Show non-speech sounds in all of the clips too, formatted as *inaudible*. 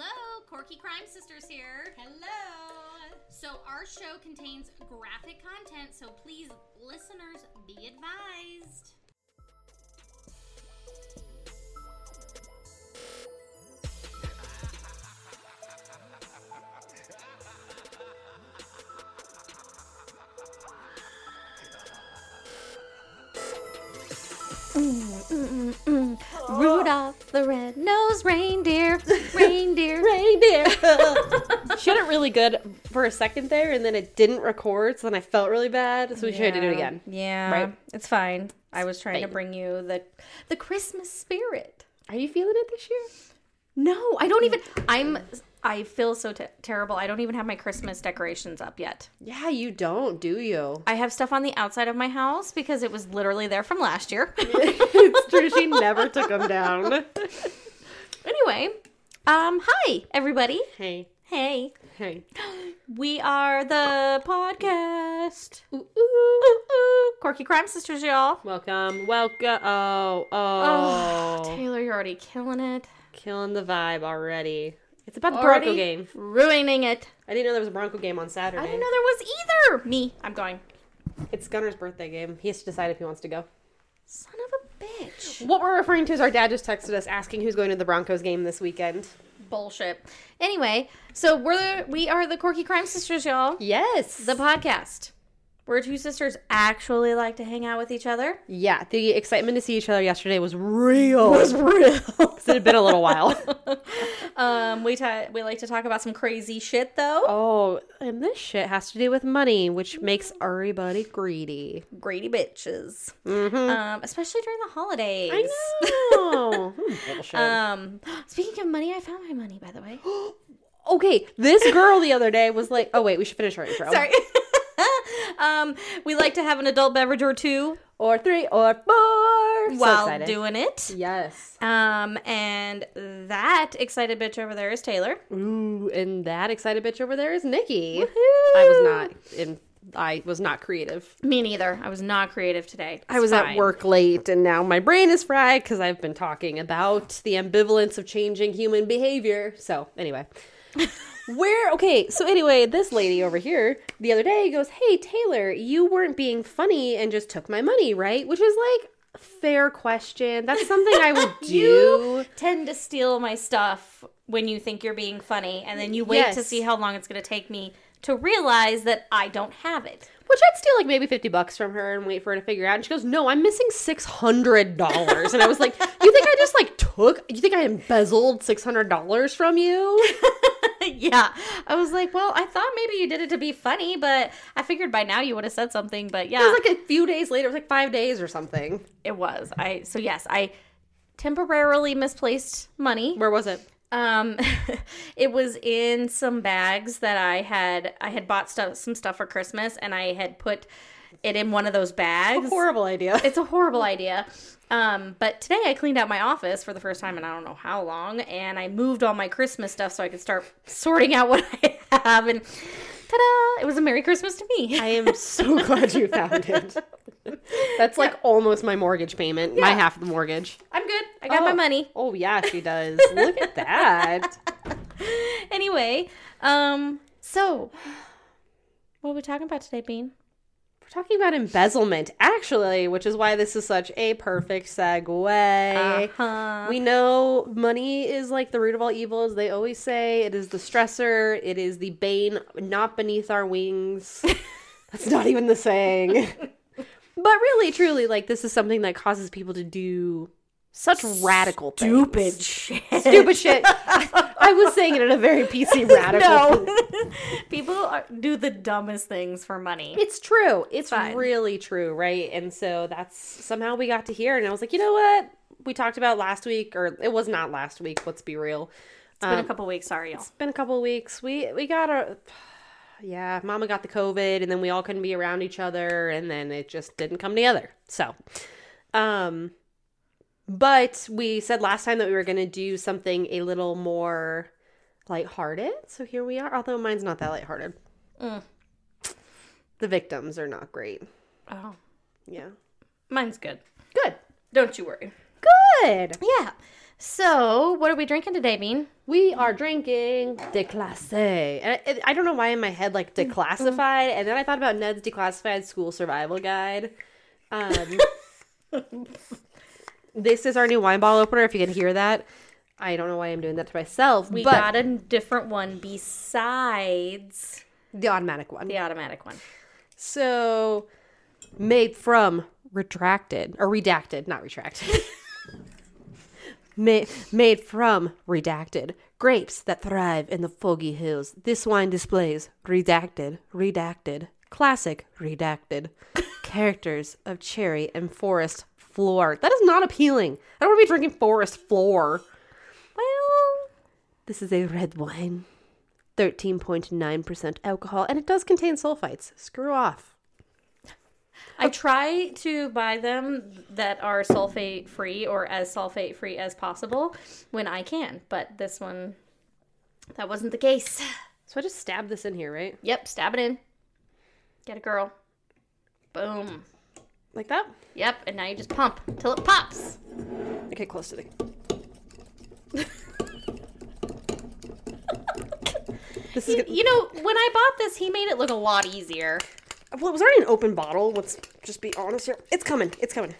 Hello, Quirky Crime Sisters here. Hello. So, our show contains graphic content, so please, listeners, be advised. Really good for a second there, and then it didn't record, so then I felt really bad, so we tried to do it again. Yeah, Right. it's fine. I was trying to bring you the the Christmas spirit. Are you feeling it this year? No, I don't even. I'm. I feel so te- terrible. I don't even have my Christmas decorations up yet. Yeah, you don't, do you? I have stuff on the outside of my house because it was literally there from last year. *laughs* it's true. She never took them down. *laughs* anyway, um, hi everybody. Hey, Hey, hey. *gasps* we are the podcast. Ooh, ooh, ooh, ooh. Quirky Crime Sisters, y'all. Welcome, welcome. Oh, Oh, oh, Taylor, you're already killing it. killing the vibe already. It's about the Already Bronco game. Ruining it. I didn't know there was a Bronco game on Saturday. I didn't know there was either. Me, I'm going. It's Gunner's birthday game. He has to decide if he wants to go. Son of a bitch. What we're referring to is our dad just texted us asking who's going to the Broncos game this weekend. Bullshit. Anyway, so we're the, we are the Quirky Crime Sisters, y'all. Yes. The podcast. Where two sisters actually like to hang out with each other. yeah, the excitement to see each other yesterday was real. It *laughs* was real. it had been a little while. *laughs* um, we ta- we like to talk about some crazy shit though. oh, and this shit has to do with money, which makes everybody greedy. Greedy bitches. Mm-hmm. Um, especially during the holidays. I know. *laughs* Um, speaking of money, I found my money by the way. *gasps* okay, this girl the other day was like, "Oh wait, we should finish our intro." Sorry. *laughs* um, we like to have an adult beverage or two Or three, or four. While excited. doing it. Yes. Um, and that excited bitch over there is Taylor. Ooh, and that excited bitch over there is Nikki. I was not in. I was not creative. Me neither. I was not creative today. I was at work late and now my brain is fried because I've been talking about the ambivalence of changing human behavior. So, anyway. *laughs* Where, okay, so anyway, this lady over here the other day goes, Hey, Taylor, you weren't being funny and just took my money, right? Which is like, fair question. That's something I would *laughs* do. You tend to steal my stuff when you think you're being funny, and then you wait to see how long it's going to take me to realize that I don't have it. Which I'd steal like maybe 50 bucks from her and wait for her to figure out. And she goes, No, I'm missing $600. And I was like, You think I just like took, you think I embezzled $600 from you? *laughs* *laughs* yeah. I was like, well, I thought maybe you did it to be funny, but I figured by now you would have said something. But yeah, It was like a few days later, it was like five days or something. it was. I so yes, I temporarily misplaced money. Where was it? Um, *laughs* it was in some bags that I had. I had bought stuff, some stuff for Christmas, and I had put it in one of those bags. Horrible idea. It's a horrible idea. Um, but today I cleaned out my office for the first time in I don't know how long, and I moved all my Christmas stuff so I could start sorting out *laughs* what I have. And ta-da! It was a Merry Christmas to me. I am so *laughs* glad you found it. That's like almost my mortgage payment, my half of the mortgage. I'm good. I got my Oh. money. Oh, yeah, she *laughs* does. Look at that. Anyway, um, so what are we talking about today, Bean? We're talking about embezzlement, actually, which is why this is such a perfect segue. Uh-huh. We know money is like the root of all evil, as they always say. It is the stressor, it is the bane not beneath our wings. *laughs* That's not even the saying. *laughs* but really, truly, like, this is something that causes people to do such radical Stupid things. shit. Stupid shit. *laughs* I was saying it in a very PC *laughs* radical. no. People are, do the dumbest things for money. It's true. It's fine. really true, right? And so that's somehow we got to hear, and I was like, you know what? We talked about last week, or it was not last week. Let's be real. It's been a couple weeks. Sorry, y'all. It's been a couple weeks. We we got a *sighs* yeah. Mama got the COVID, and then we all couldn't be around each other, and then it just didn't come together. So, um, but we said last time that we were going to do something a little more lighthearted. So here we are. Although mine's not that lighthearted. Mm. The victims are not great. Oh, Yeah. mine's good. Good. Don't you worry. Good. Yeah. So, what are we drinking today, Bean? We are drinking declassé. And I, I don't know why in my head like declassified, and then I thought about Ned's declassified school survival guide. Um, *laughs* this is our new wine bottle opener. If you can hear that, I don't know why I'm doing that to myself. We but got a different one besides the automatic one. the automatic one. So, made from retracted or redacted, not retracted. *laughs* made, made from redacted grapes that thrive in the foggy hills. This wine displays redacted, redacted, classic redacted *laughs* characters of cherry and forest floor. That is not appealing. I don't want to be drinking forest floor. Well, this is a red wine. 13.9% alcohol, and it does contain sulfites. Screw off. I try to buy them that are sulfate free or as sulfate free as possible when I can, but this one, that wasn't the case. So I just stabbed this in here, right? Yep, stab it in. Get a girl. Boom. Like that? Yep, and now you just pump till it pops. Okay, close to the. *laughs* this is. You, you know, when I bought this, he made it look a lot easier. Well, it was already an open bottle. Let's just be honest here. It's coming. It's coming.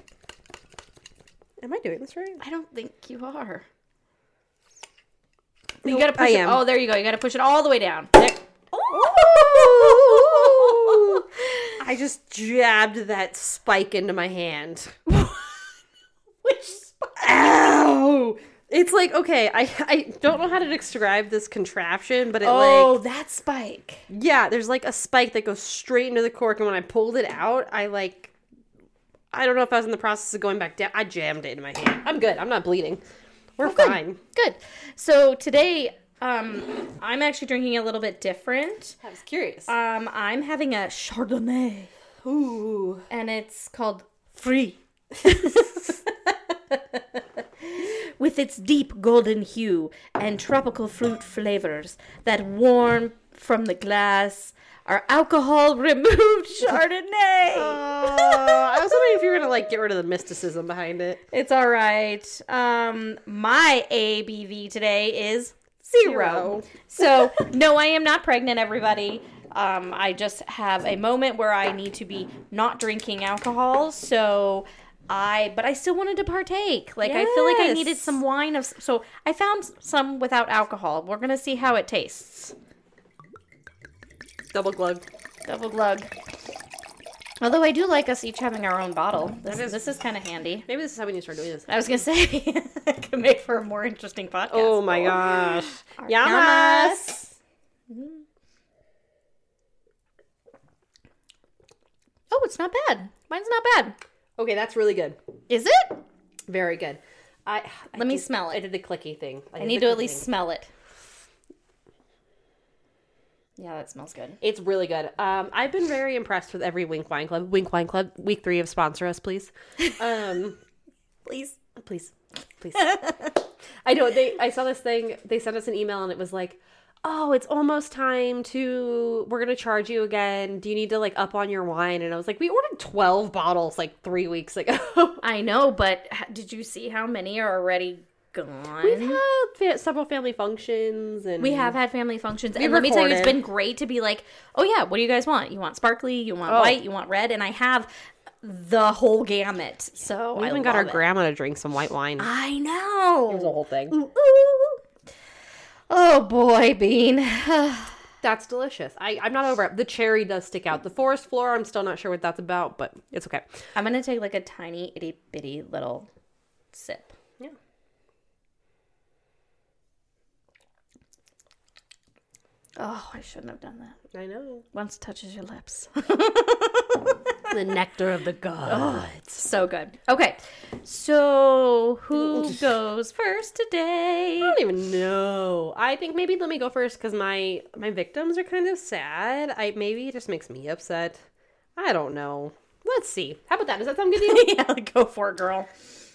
Am I doing this right? I don't think you are. You gotta push I it. am. Oh, there you go. You gotta push it all the way down. *laughs* There. Oh! *laughs* I just jabbed that spike into my hand. *laughs* Which spot? Ow! It's like okay, I I don't know how to describe this contraption, but it Oh, like that spike. yeah, there's like a spike that goes straight into the cork, and when I pulled it out, I like I don't know if I was in the process of going back down. I jammed it in my hand. I'm good. I'm not bleeding. We're Oh, good. fine. Good. So today, um, I'm actually drinking a little bit different. I was curious. Um, I'm having a Chardonnay, Ooh, and it's called Free. *laughs* With its deep golden hue and tropical fruit flavors that warm from the glass our alcohol removed *laughs* Chardonnay. Oh, I was wondering if you were gonna like get rid of the mysticism behind it. It's all right. Um, my ABV today is zero. Zero. so no, I am not pregnant. Everybody. Um, I just have a moment where I need to be not drinking alcohol. So I, but I still wanted to partake. Like I feel like I needed some wine of. So I found some without alcohol. We're gonna see how it tastes. Double glug. Double glug. Although I do like us each having our own bottle. This, is- this is kind of handy. Maybe this is how we need to start doing this. I was gonna say *laughs* it could make for a more interesting podcast. Oh my gosh. Yamas. Yamas. Mm-hmm. Oh, it's not bad. Mine's not bad. Okay, that's really good. Is it? Very good. I, I Let me smell it. I did the clicky thing. I did need to at least thing. smell it. Yeah, that smells good. It's really good. Um, I've been very impressed with every Winc Wine Club. Winc Wine Club, week three of sponsor us, please. Um, *laughs* Please. please, please. *laughs* I know they. I saw this thing. They sent us an email, and it was like, "Oh, it's almost time to. We're gonna charge you again. Do you need to like up on your wine?" And I was like, "We ordered twelve bottles like three weeks ago. *laughs* I know, but did you see how many are already gone? We've had fa- several family functions, and We have had family functions, and let me tell you, it's been great to be like, oh yeah, what do you guys want? You want sparkly, you want Oh. white, you want red, and I have the whole gamut. So We even got our it. grandma to drink some white wine. I know. It was a whole thing. Ooh, ooh. Oh boy, Bean. *sighs* That's delicious. I, I'm not over it. The cherry does stick out. The forest floor, I'm still not sure what that's about, but it's okay. I'm gonna take like a tiny itty bitty little sip. Yeah. Oh, I shouldn't have done that. I know. Once it touches your lips. *laughs* The nectar of the gods. Oh, it's so good. Okay, so who goes first today? I don't even know. I think maybe let me go first because my my victims are kind of sad. I maybe it just makes me upset. I don't know. Let's see. How about that? Does that sound good to you? *laughs* yeah, go for it, girl.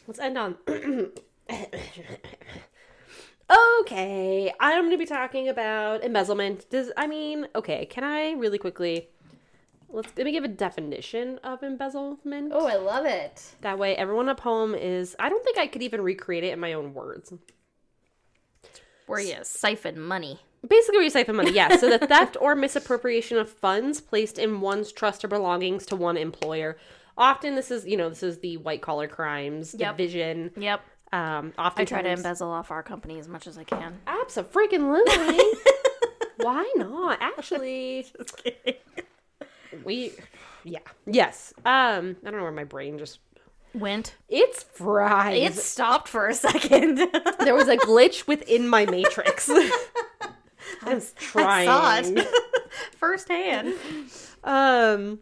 Let's end on. *clears throat* *laughs* okay, I'm going to be talking about embezzlement. Does I mean, okay, can I really quickly let's let me give a definition of embezzlement. Oh, I love it. That way, everyone up home is. I don't think I could even recreate it in my own words. Where you siphon money. Basically, where you siphon money, yeah. So the *laughs* theft or misappropriation of funds placed in one's trust or belongings to one employer. Often, this is you know this is the white collar crimes Yep. division. Yep. Um, often I try to embezzle off our company as much as I can. Absolutely. *laughs* Why not? Actually, *laughs* Just kidding. we, yeah, yes. Um, I don't know where my brain just. Went. It's fried. It stopped for a second. *laughs* there was a glitch within my matrix. I'm trying. I saw it firsthand. Um,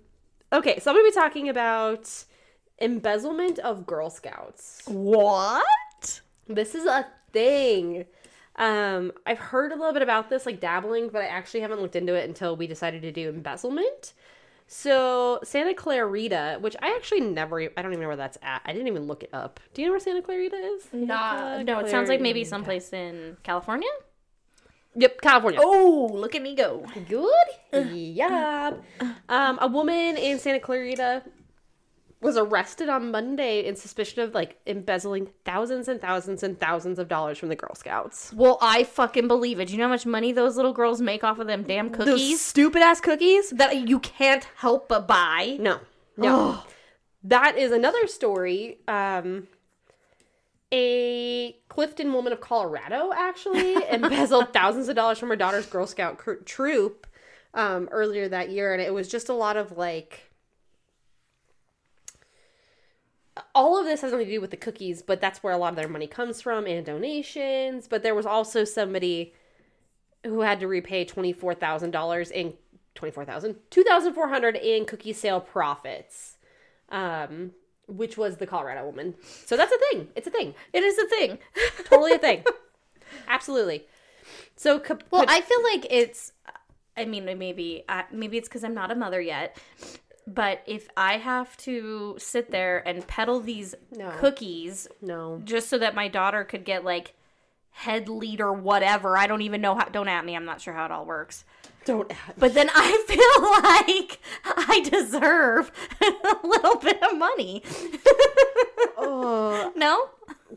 okay, so I'm gonna be talking about embezzlement of Girl Scouts. What? This is a thing. Um, I've heard a little bit about this, like dabbling, but I actually haven't looked into it until we decided to do embezzlement. So Santa Clarita, which I actually never, I don't even know where that's at. I didn't even look it up. Do you know where Santa Clarita is? Nah, no, it sounds like maybe someplace in California. Yep, California. Oh, look at me go. Good. yeah. Um, a woman in Santa Clarita was arrested on Monday in suspicion of like embezzling thousands and thousands and thousands of dollars from the Girl Scouts. Well, I fucking believe it. Do you know how much money those little girls make off of them damn cookies? Those stupid ass cookies? that you can't help but buy? No. No. That is another story. Um a Clifton woman of Colorado actually *laughs* embezzled thousands of dollars from her daughter's Girl Scout troop um, earlier that year, and it was just a lot of like. All of this has nothing to do with the cookies, but that's where a lot of their money comes from and donations. But there was also somebody who had to repay twenty four thousand dollars in twenty four thousand two thousand four hundred in cookie sale profits, um, which was the Colorado woman. So that's a thing. It's a thing. It is a thing. *laughs* Totally a thing. Absolutely. So Well, I feel like it's. I mean, maybe uh, maybe it's because I'm not a mother yet. But if I have to sit there and peddle these No. cookies no. just so that my daughter could get like head leader whatever, I don't even know how. Don't at me. I'm not sure how it all works. Don't. But then I *laughs* feel like I deserve *laughs* a little bit of money. Oh, *laughs* no?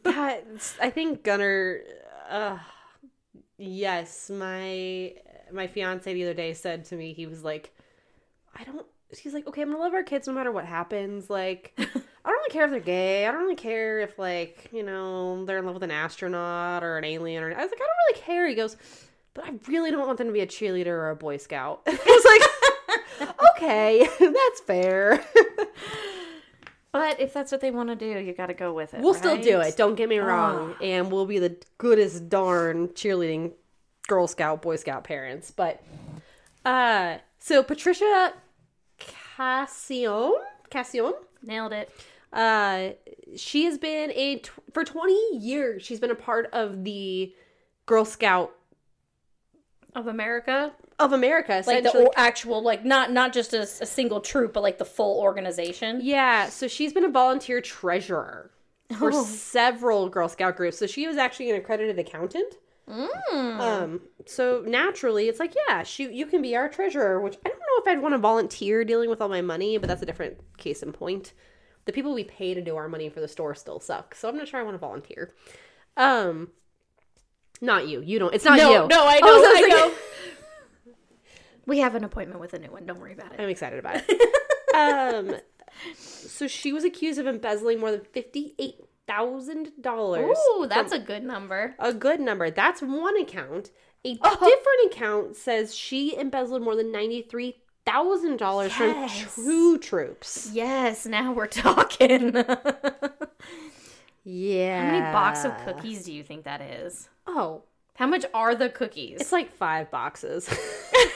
that's. I think Gunner. Uh, yes, my my fiance the other day said to me, he was like, I don't. He's like, okay, I'm gonna love our kids no matter what happens. Like, *laughs* I don't really care if they're gay. I don't really care if like you know they're in love with an astronaut or an alien. Or I was like, I don't really care. He goes, but I really don't want them to be a cheerleader or a boy scout. *laughs* I was like, *laughs* okay, that's fair. But if that's what they want to do, you got to go with it. We'll still do it. Don't get me wrong, and we'll be the goodest darn cheerleading Girl Scout, Boy Scout parents. But uh, so Patricia Cassion, Cassion, Nailed it. uh, she has been a tw- for twenty years. She's been a part of the Girl Scout Of America, of America. like the o- actual, like not not just a, a single troop, but like the full organization. Yeah, so she's been a volunteer treasurer for Oh. several Girl Scout groups. So she was actually an accredited accountant. Mm. Um, so naturally, it's like, yeah, she you can be our treasurer. Which I don't know if I'd want to volunteer dealing with all my money, but that's a different case in point. The people we pay to do our money for the store still suck, so I'm not sure I want to volunteer. Um, not you. You don't. It's not no, you. no, I Oh, *laughs* know, so I it's like- know. *laughs* We have an appointment with a new one. Don't worry about it. I'm excited about it. *laughs* um, so she was accused of embezzling more than fifty-eight thousand dollars. Ooh, that's a good number. a good number. That's one account. A Oh. different account says she embezzled more than ninety-three thousand dollars from two troops. Yes, now we're *laughs* talking. Yeah. How many box of cookies do you think that is? Oh, How much are the cookies? it's like five boxes. *laughs* *laughs*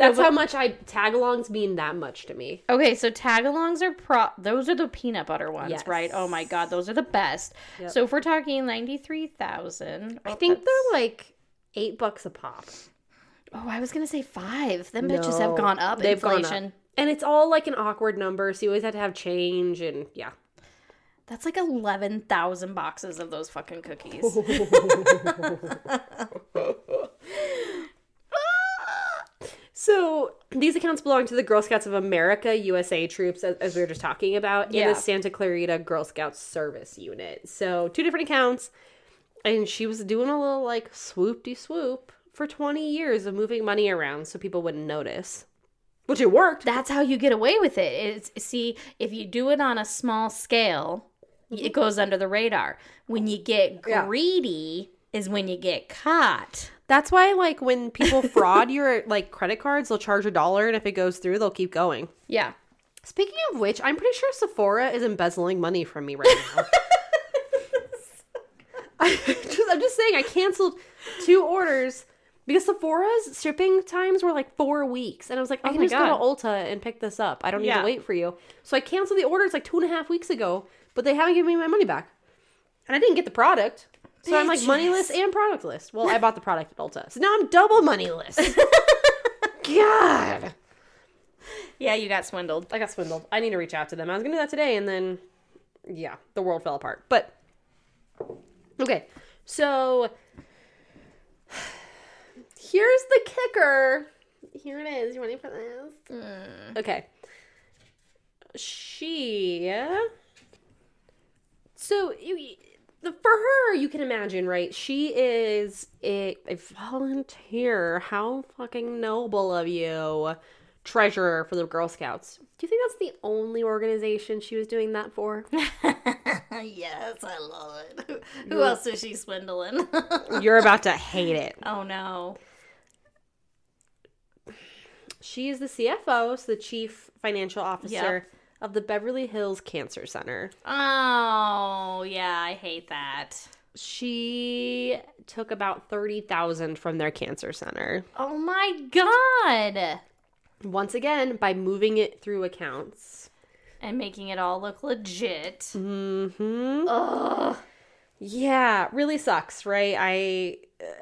That's how much I tagalongs mean that much to me. Okay, so tagalongs are pro. Those are the peanut butter ones, Yes. right? Oh my god, those are the best. Yep. So if we're talking ninety three thousand, I think they're like eight bucks a pop. Oh, I was gonna say five. Them bitches have gone up. They've gone inflation. up. And it's all like an awkward number, so you always have to have change and yeah. That's like eleven thousand boxes of those fucking cookies. *laughs* *laughs* So these accounts belong to the Girl Scouts of America USA troops, as, as we were just talking about, in the Santa Clarita Girl Scouts Service Unit. So two different accounts, and she was doing a little like swoop de swoop for 20 years of moving money around so people wouldn't notice, which it worked. That's how you get away with it. It's see, if you do it on a small scale, it goes under the radar. When you get Yeah. greedy is when you get caught. That's why, like, when people fraud your like credit cards, they'll charge a dollar, and if it goes through, they'll keep going. Yeah. Speaking of which, I'm pretty sure Sephora is embezzling money from me right now. *laughs* *laughs* I I'm just saying, I canceled two orders because Sephora's shipping times were like four weeks, and I was like, oh I Oh can just go to Ulta and pick this up. I don't need Yeah. to wait for you. So I canceled the orders like two and a half weeks ago, but they haven't given me my money back, and I didn't get the product. So I'm like moneyless and productless. Well, I *laughs* bought the product at Ulta, so now I'm double moneyless. *laughs* God. Yeah, you got swindled. I got swindled. I need to reach out to them. I was gonna do that today, and then, yeah, the world fell apart. But okay, so *sighs* here's the kicker. Here it is. You ready for this? Mm. Okay. She. So you, the for her, you can imagine, right? She is a, a volunteer. How fucking noble of you treasurer for the Girl Scouts. Do you think that's the only organization she was doing that for? *laughs* yes, I love it. Who else is she swindling? *laughs* You're about to hate it. oh no. She is the CFO, so the chief financial officer of the Beverly Hills Cancer Center. Oh, yeah, I hate that. She took about 30,000 from their cancer center. Oh my god. Once again, by moving it through accounts. And making it all look legit. Mhm. Ugh. Yeah, really sucks, right? I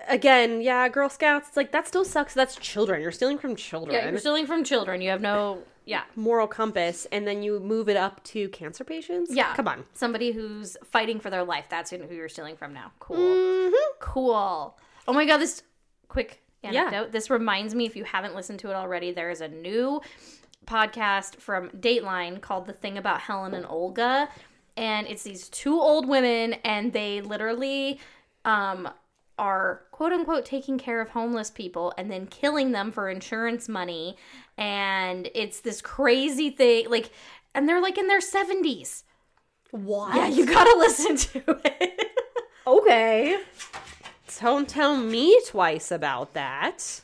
again, yeah, Girl Scouts, it's like that still sucks. That's children. You're stealing from children. Yeah, you're stealing from children. You have no, yeah, moral compass and then you move it up to cancer patients? yeah. Come on. somebody who's fighting for their life. That's who you're stealing from now. Cool, Mhm. cool. Oh my god, this quick Yeah. anecdote. This reminds me, if you haven't listened to it already, there is a new podcast from Dateline called "The Thing About Helen and Olga," and it's these two old women, and they literally, um. Are quote unquote taking care of homeless people and then killing them for insurance money. And it's this crazy thing. Like, and they're like in their 70s. What? Yeah, you gotta *laughs* listen to it. Okay. Don't tell me twice about that.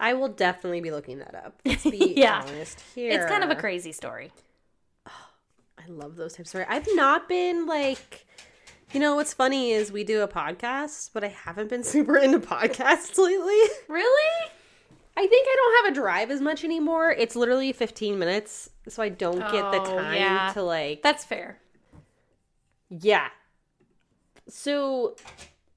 I will definitely be looking that up. Let's be *laughs* Yeah. honest here. it's kind of a crazy story. *gasps* I love those types of stories. I've not been like, you know, what's funny is we do a podcast, but I haven't been *laughs* super into podcasts lately. Really? I think I don't have a drive as much anymore. It's literally 15 minutes, so I don't get the Oh, time yeah. to like That's fair. Yeah. So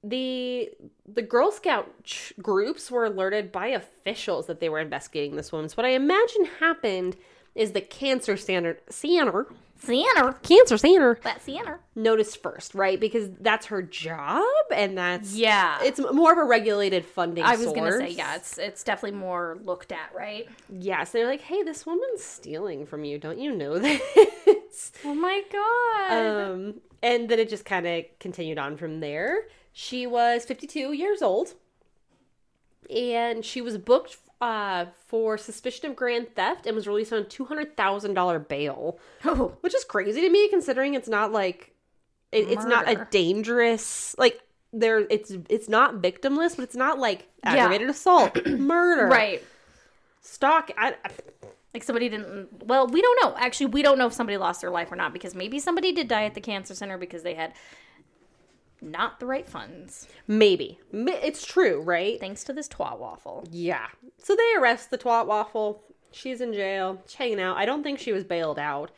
the the Girl Scout ch- groups were alerted by officials that they were investigating this woman. So what I imagine happened is the cancer standard center Sienna. cancer center That Sienna. noticed first, right? Because that's her job and that's Yeah. it's more of a regulated funding I was gonna say, source. yeah, it's it's definitely more looked at, right? Yes, they're like, "Hey, this woman's stealing from you. Don't you know *laughs* this?" Oh my god. Um, and then it just kind of continued on from there. She was 52 years old, and she was booked uh, for suspicion of grand theft and was released on a $200,000 bail, oh, which is crazy to me considering it's not like it, it's not a dangerous like there it's it's not victimless, but it's not like Yeah. aggravated assault, *clears throat* murder, right. Stock. I, I- Like somebody didn't. Well, we don't know. Actually, we don't know if somebody lost their life or not because maybe somebody did die at the cancer center because they had not the right funds. maybe it's true, right? Thanks to this twat waffle. Yeah. So they arrest the twat waffle. She's in jail. She's hanging out. I don't think she was bailed out.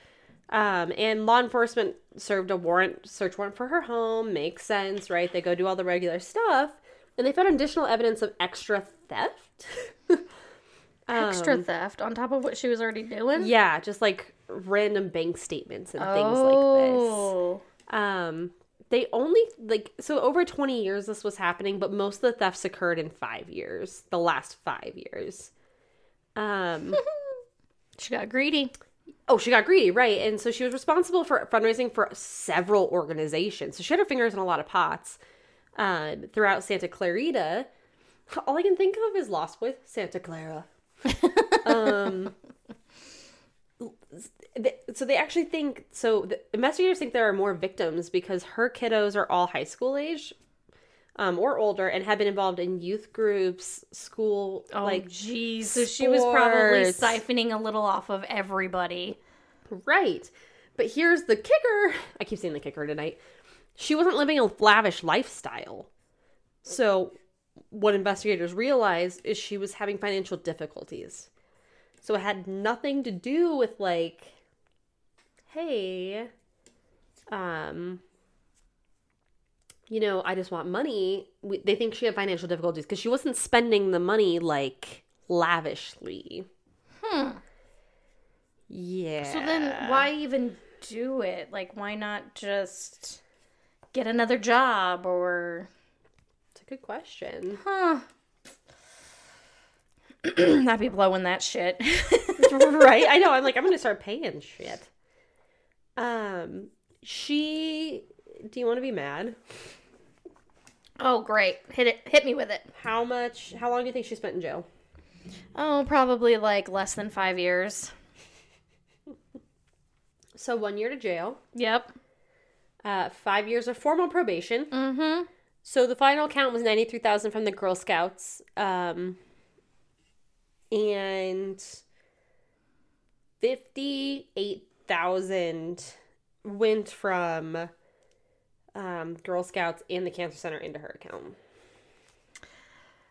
Um, and law enforcement served a warrant, search warrant for her home. Makes sense, right? They go do all the regular stuff, and they found additional evidence of extra theft. *laughs* Extra Um, theft on top of what she was already doing. yeah, just like random bank statements and things like this. oh. Um, they only like so over 20 years this was happening, but most of the thefts occurred in 5 years, the last 5 years. Um *laughs* She got greedy. Oh, she got greedy, right? And so she was responsible for fundraising for several organizations. So she had her fingers in a lot of pots um, throughout Santa Clarita. All I can think of is Lost Boys, Santa Clara. *laughs* um, th- so they actually think so. The investigators think there are more victims because her kiddos are all high school age. Um, or older, and have been involved in youth groups, school, Oh, like jeez. So she was probably siphoning a little off of everybody. Right. But here's the kicker. I keep saying the kicker tonight. She wasn't living a lavish lifestyle. So, what investigators realized is she was having financial difficulties. So, it had nothing to do with, like, hey, um, you know, I just want money. We, they think she had financial difficulties because she wasn't spending the money, like, lavishly. Hmm. Yeah. So then why even do it? Like why not just get another job or It's a good question. huh? *clears throat* I'd be blowing that shit. *laughs* right? I know. I'm like, I'm gonna start paying shit. Um, she. Do you want to be mad? oh great. Hit it hit me with it. How much? How long do you think she spent in jail? Oh, probably like less than five years. So one year to jail, Yep. uh, five years of formal probation. Mm-hmm. So the final count was ninety three thousand from the Girl Scouts, um, and fifty eight thousand went from um, Girl Scouts and the Cancer Center into her account.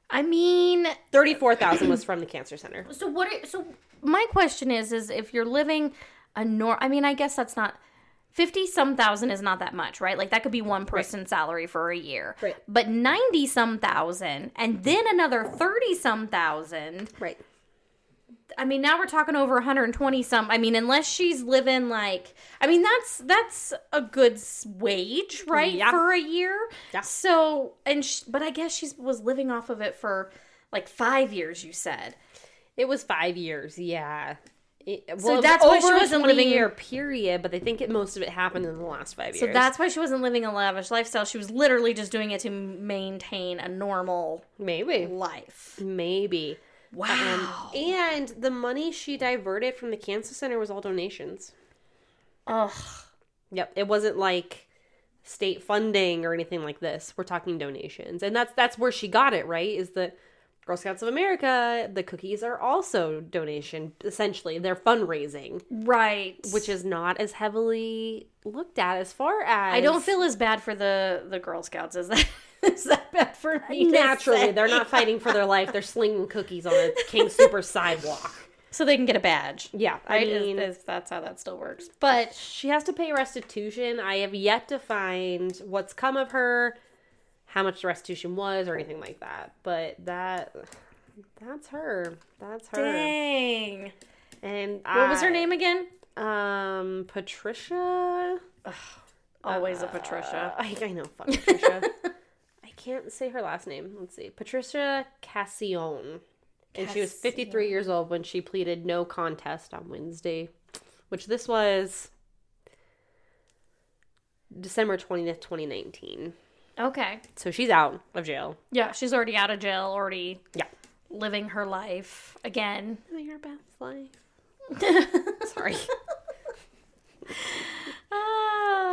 I mean, Thirty four thousand was from the Cancer Center. *clears throat* so what are, so my question is is if you're living a nor I mean, I guess that's not 50 some thousand is not that much, right? Like that could be one person's salary for a year. Right. But 90 some thousand and then another 30 some thousand. Right. I mean, now we're talking over 120 some. I mean, unless she's living like I mean, that's that's a good wage, right? Yeah. For a year. Yeah. So, and sh- but I guess she was living off of it for like 5 years, you said. It was five years, yeah. It, So well, was that's why she wasn't living- year period, but they think it most of it happened in the last five years. So that's why she wasn't living a lavish lifestyle. She was literally just doing it to maintain a normal maybe, life. maybe. Um, wow. And the money she diverted from the cancer center was all donations. Ugh. Yep, it wasn't like state funding or anything like this. We're talking donations, and that's that's where she got it right. Is the Girl Scouts of America? The cookies are also donation. Essentially, they're fundraising, Right. which is not as heavily looked at as far as I don't feel as bad for the the Girl Scouts. as that *laughs* is that bad for me? to naturally they're not fighting for their life. They're slinging cookies on a *laughs* King Sooper sidewalk. so they can get a badge. Yeah, I Right? mean, Is- is- that's how that still works. But she has to pay restitution. I have yet to find what's come of her, how much the restitution was, or anything like that. But that that's her. That's her. dang, And what was her name again? Um, Patricia. Always a Patricia. Uh, I, I know, fuck *laughs* Patricia. I can't say her last name. Let's see, Patricia Cassione, and she was 53 years old when she pleaded no contest on Wednesday, which this was December 20th, 2019. Okay. So she's out of jail. Yeah, she's already out of jail. Already Yeah. living her life again. Living her best life. *laughs* Sorry. *laughs* Uh,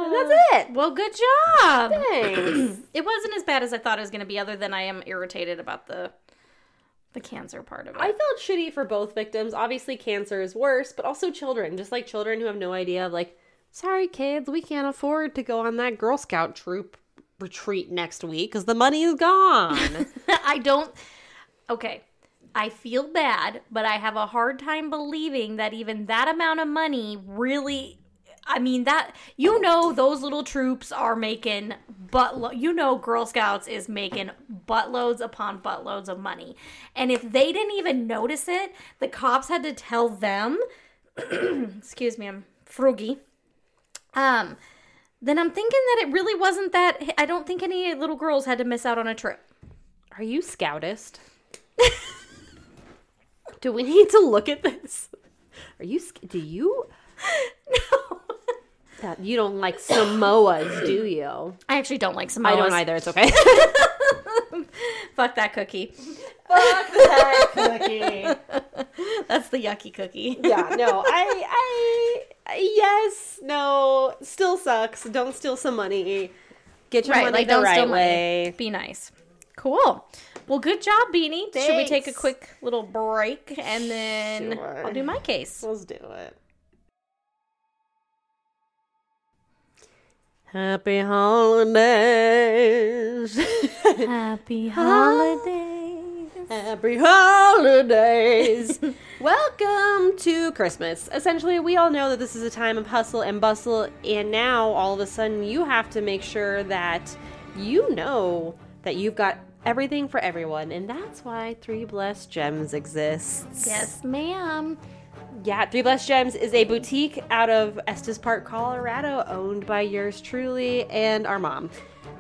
That's it. Well, good job. *clears throat* Thanks. *clears throat* It wasn't as bad as I thought it was going to be, other than I am irritated about the the cancer part of it. I felt shitty for both victims. Obviously, cancer is worse, but also children. Just like children who have no idea of, like, sorry, kids, we can't afford to go on that Girl Scout troop retreat next week because the money is gone. *laughs* I don't. Okay. I feel bad, but I have a hard time believing that even that amount of money really. I mean that you know those little troops are making butt you know Girl Scouts is making buttloads upon buttloads of money. And if they didn't even notice it, the cops had to tell them *clears throat* excuse me, I'm froggy. Um then I'm thinking that it really wasn't that. I don't think any little girls had to miss out on a trip. Are you scoutist? *laughs* do we need to look at this? Are you? Do you? *laughs* No. That you don't like Samoas, do you? I actually don't like Samoas. I don't either. It's okay. *laughs* Fuck that cookie. Fuck that cookie. *laughs* That's the yucky cookie. Yeah, no, *laughs* I, I, yes, no, still sucks. Don't steal some money. Get your right, money like the don't right steal money. way. Be nice. Cool. Well, good job, Beanie. Should we take a quick little break and then Sure. I'll do my case? Let's do it. Happy holidays. Happy *laughs* ah, holidays. Happy holidays. *laughs* Welcome to Christmas. Essentially, we all know that this is a time of hustle and bustle, and now all of a sudden you have to make sure that you know that you've got everything for everyone, and that's why Three Blessed Gems exists. Yes, ma'am. Yeah, Three Blessed Gems is a boutique out of Estes Park, Colorado, owned by yours truly and our mom,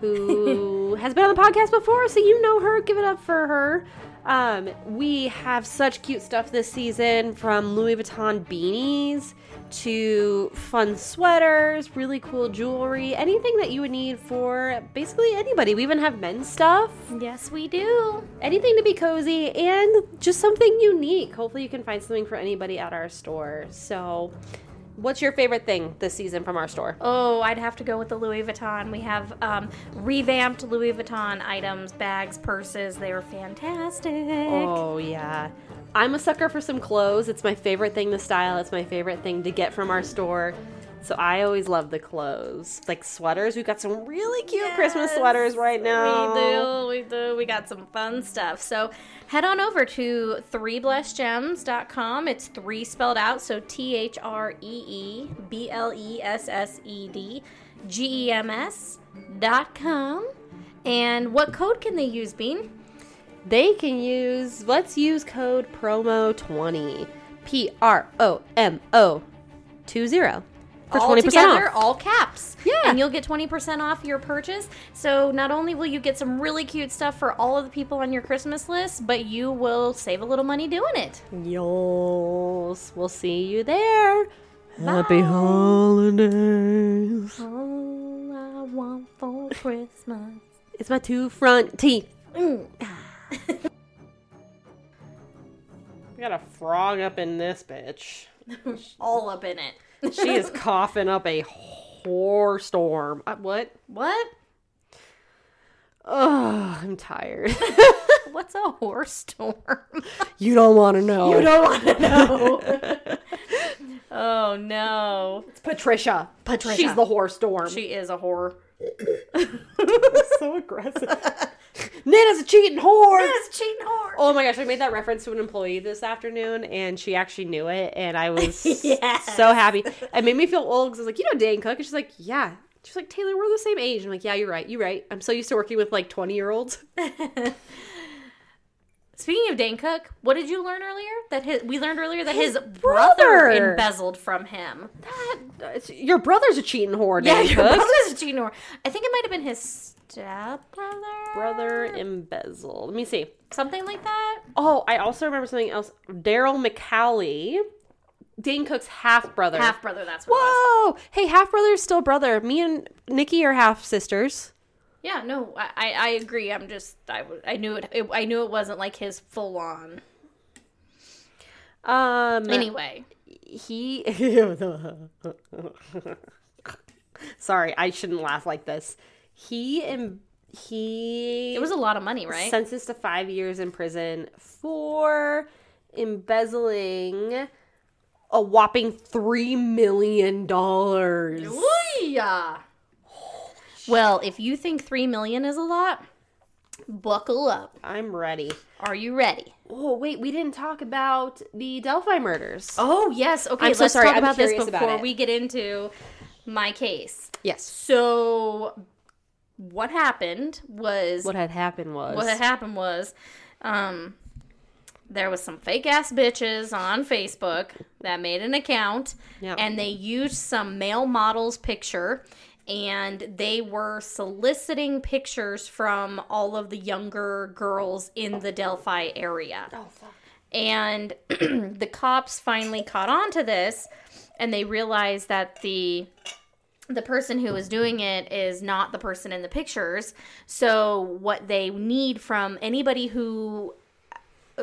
who *laughs* has been on the podcast before, so you know her. Give it up for her. Um, we have such cute stuff this season from Louis Vuitton beanies to fun sweaters, really cool jewelry, anything that you would need for basically anybody. We even have men's stuff Yes, we do. anything to be cozy and just something unique. Hopefully, you can find something for anybody at our store. So, what's your favorite thing this season from our store? Oh, I'd have to go with the Louis Vuitton. We have um, revamped Louis Vuitton items, bags, purses. They were fantastic. Oh, yeah. I'm a sucker for some clothes. It's my favorite thing to style, it's my favorite thing to get from our store. So, I always love the clothes. Like sweaters. We've got some really cute Christmas sweaters right now. We do, we do. We got some fun stuff. So head on over to threeblessedgems.com. It's three spelled out, so T H R E E B L E S S E D G E M S dot com. And what code can they use, Bean? They can use, let's use code promo20. P R O M O 20 for all 20% together, off. all caps. Yeah. And you'll get 20% off your purchase. So not only will you get some really cute stuff for all of the people on your Christmas list, but you will save a little money doing it. Yos. We'll see you there. Happy holidays. All I want for Christmas. It's my two front teeth. Mm. *laughs* We got a frog up in this bitch. *laughs* All up in it. She is *laughs* coughing up a whore storm. Uh, what? What? Oh, I'm tired. *laughs* What's a horse storm? *laughs* you don't want to know. you don't want to know. oh no. It's Patricia. Patricia. She's the whore storm. She is a whore. so aggressive. Nana's a cheating whore. Yes, cheating whore. Oh my gosh, I made that reference to an employee this afternoon, and she actually knew it, and I was *laughs* Yes. so happy. It made me feel old because I was like, you know, Dane Cook, and she's like, yeah. She's like, Taylor, we're the same age. I'm like, yeah, you're right, you're right. I'm so used to working with like 20 year olds. *laughs* Speaking of Dane Cook, what did you learn earlier? That his, we learned earlier that his, brother. brother embezzled from him. That, your brother's a cheating whore, Dane Yeah, your Cook. brother's a cheating whore. I think it might have been his stepbrother. Brother embezzled. Let me see. something like that. Oh, I also remember something else. Darryl McCauley, Dane Cook's half brother. Half brother. That's what it was. Whoa! Hey, half brother is still brother. Me and Nikki are half sisters. Yeah, no, I, I, agree. I'm just I, I knew it, it. I knew it wasn't like his full on. Um. Anyway, he *laughs* sorry i shouldn't laugh like this he em- he it was a lot of money, right? sentenced to five years in prison for embezzling a whopping three million dollars Ooh-yah. Well, if you think three million is a lot, buckle up. i'm ready Are you ready? oh wait we didn't talk about the delphi murders Oh yes. Okay, I'm so let's sorry. talk I'm about this curious about before we get into my case. yes So, what happened was what had happened was what had happened was um there was some fake ass bitches on Facebook that made an account Yep. and they used some male model's picture and they were soliciting pictures from all of the younger girls in the Delphi area. Oh fuck. And *clears throat* the cops finally caught on to this and they realized that the the person who was doing it is not the person in the pictures. So what they need from anybody who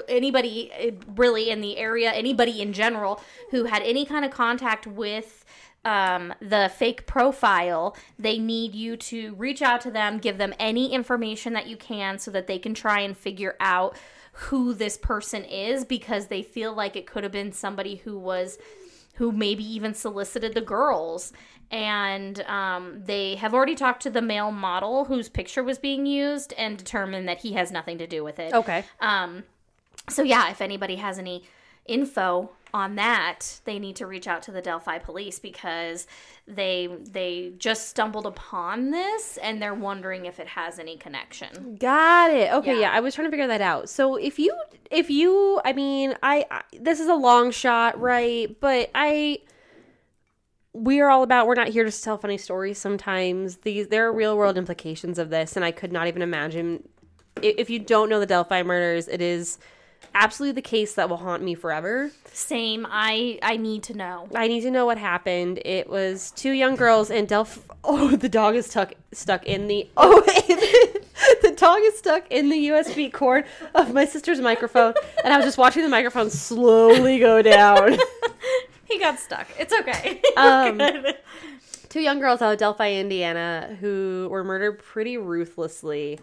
anybody uh, really in the area, anybody in general who had any kind of contact with um, the fake profile, they need you to reach out to them, give them any information that you can so that they can try and figure out who this person is because they feel like it could have been somebody who was who maybe even solicited the girls and um, they have already talked to the male model whose picture was being used and determined that he has nothing to do with it Okay. um, so yeah, if anybody has any info on that, they need to reach out to the Delphi police because they they just stumbled upon this and they're wondering if it has any connection. Got it. Okay, Yeah. yeah. I was trying to figure that out. So if you, if you, I mean, I, I this is a long shot, right? But I, we are all about. We're not here to tell funny stories. Sometimes these there are real world implications of this, and I could not even imagine. If you don't know the Delphi murders, it is absolutely the case that will haunt me forever. Same, I I need to know. I need to know what happened. It was two young girls in Delphi. *laughs* Oh, the dog is stuck stuck in the. *laughs* Oh, *laughs* the dog is stuck in the USB cord of my sister's microphone, and I was just watching the microphone slowly go down. He got stuck. It's okay. Um, two young girls out of Delphi, Indiana, who were murdered pretty ruthlessly.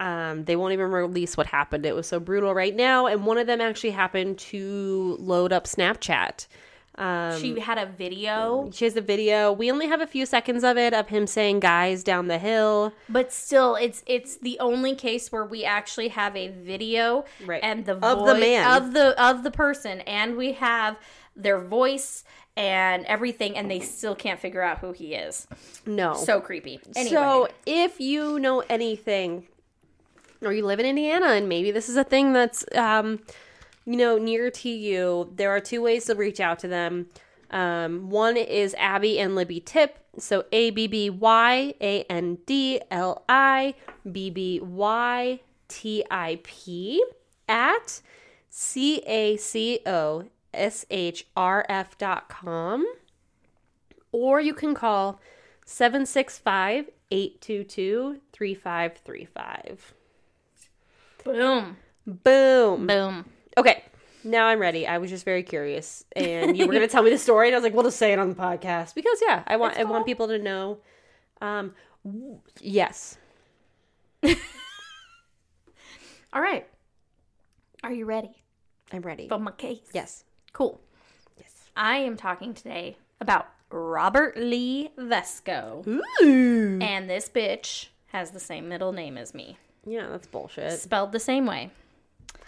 Um, they won't even release what happened. It was so brutal right now, and one of them actually happened to load up Snapchat. Um, she had a video, She has a video. We only have a few seconds of it of him saying "guys down the hill." but still, it's it's the only case where we actually have a video Right. and the Of the man. of the of the person, and we have their voice and everything, and they still can't figure out who he is. No. So creepy. Anyway, So if you know anything, or you live in Indiana, and maybe this is a thing that's um, you know near to you, there are two ways to reach out to them. Um, one is Abby and Libby Tip. So A B B Y A N D L I B B Y T I P at C A C O S H R F dot com. Or you can call 765 822 3535. Boom, Boom. boom. Okay, now I'm ready. I was just very curious, and you were going to tell me the story, and I was like, "We'll just say it on the podcast because, yeah, I want I want people to know." Um, w- yes, *laughs* All right, are you ready I'm ready. for my case? Yes, Cool. yes. I am talking today about Robert Lee Vesco, Ooh. and this bitch has the same middle name as me, Yeah, that's bullshit. spelled the same way.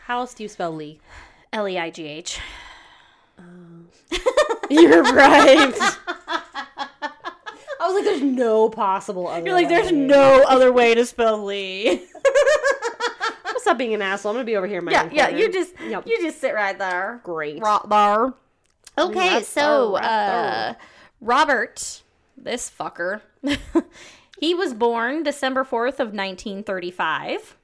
How else do you spell Lee? L E I G H. You're right. I was like, "There's no possible other." You're like, there's way." no other way to spell Lee. *laughs* Stop being an asshole. I'm gonna be over here. in my yeah, yeah. corner. You just, Yep. you just sit right there. great. Right there. Okay, so uh, Robert, this fucker, *laughs* he was born December fourth of 1935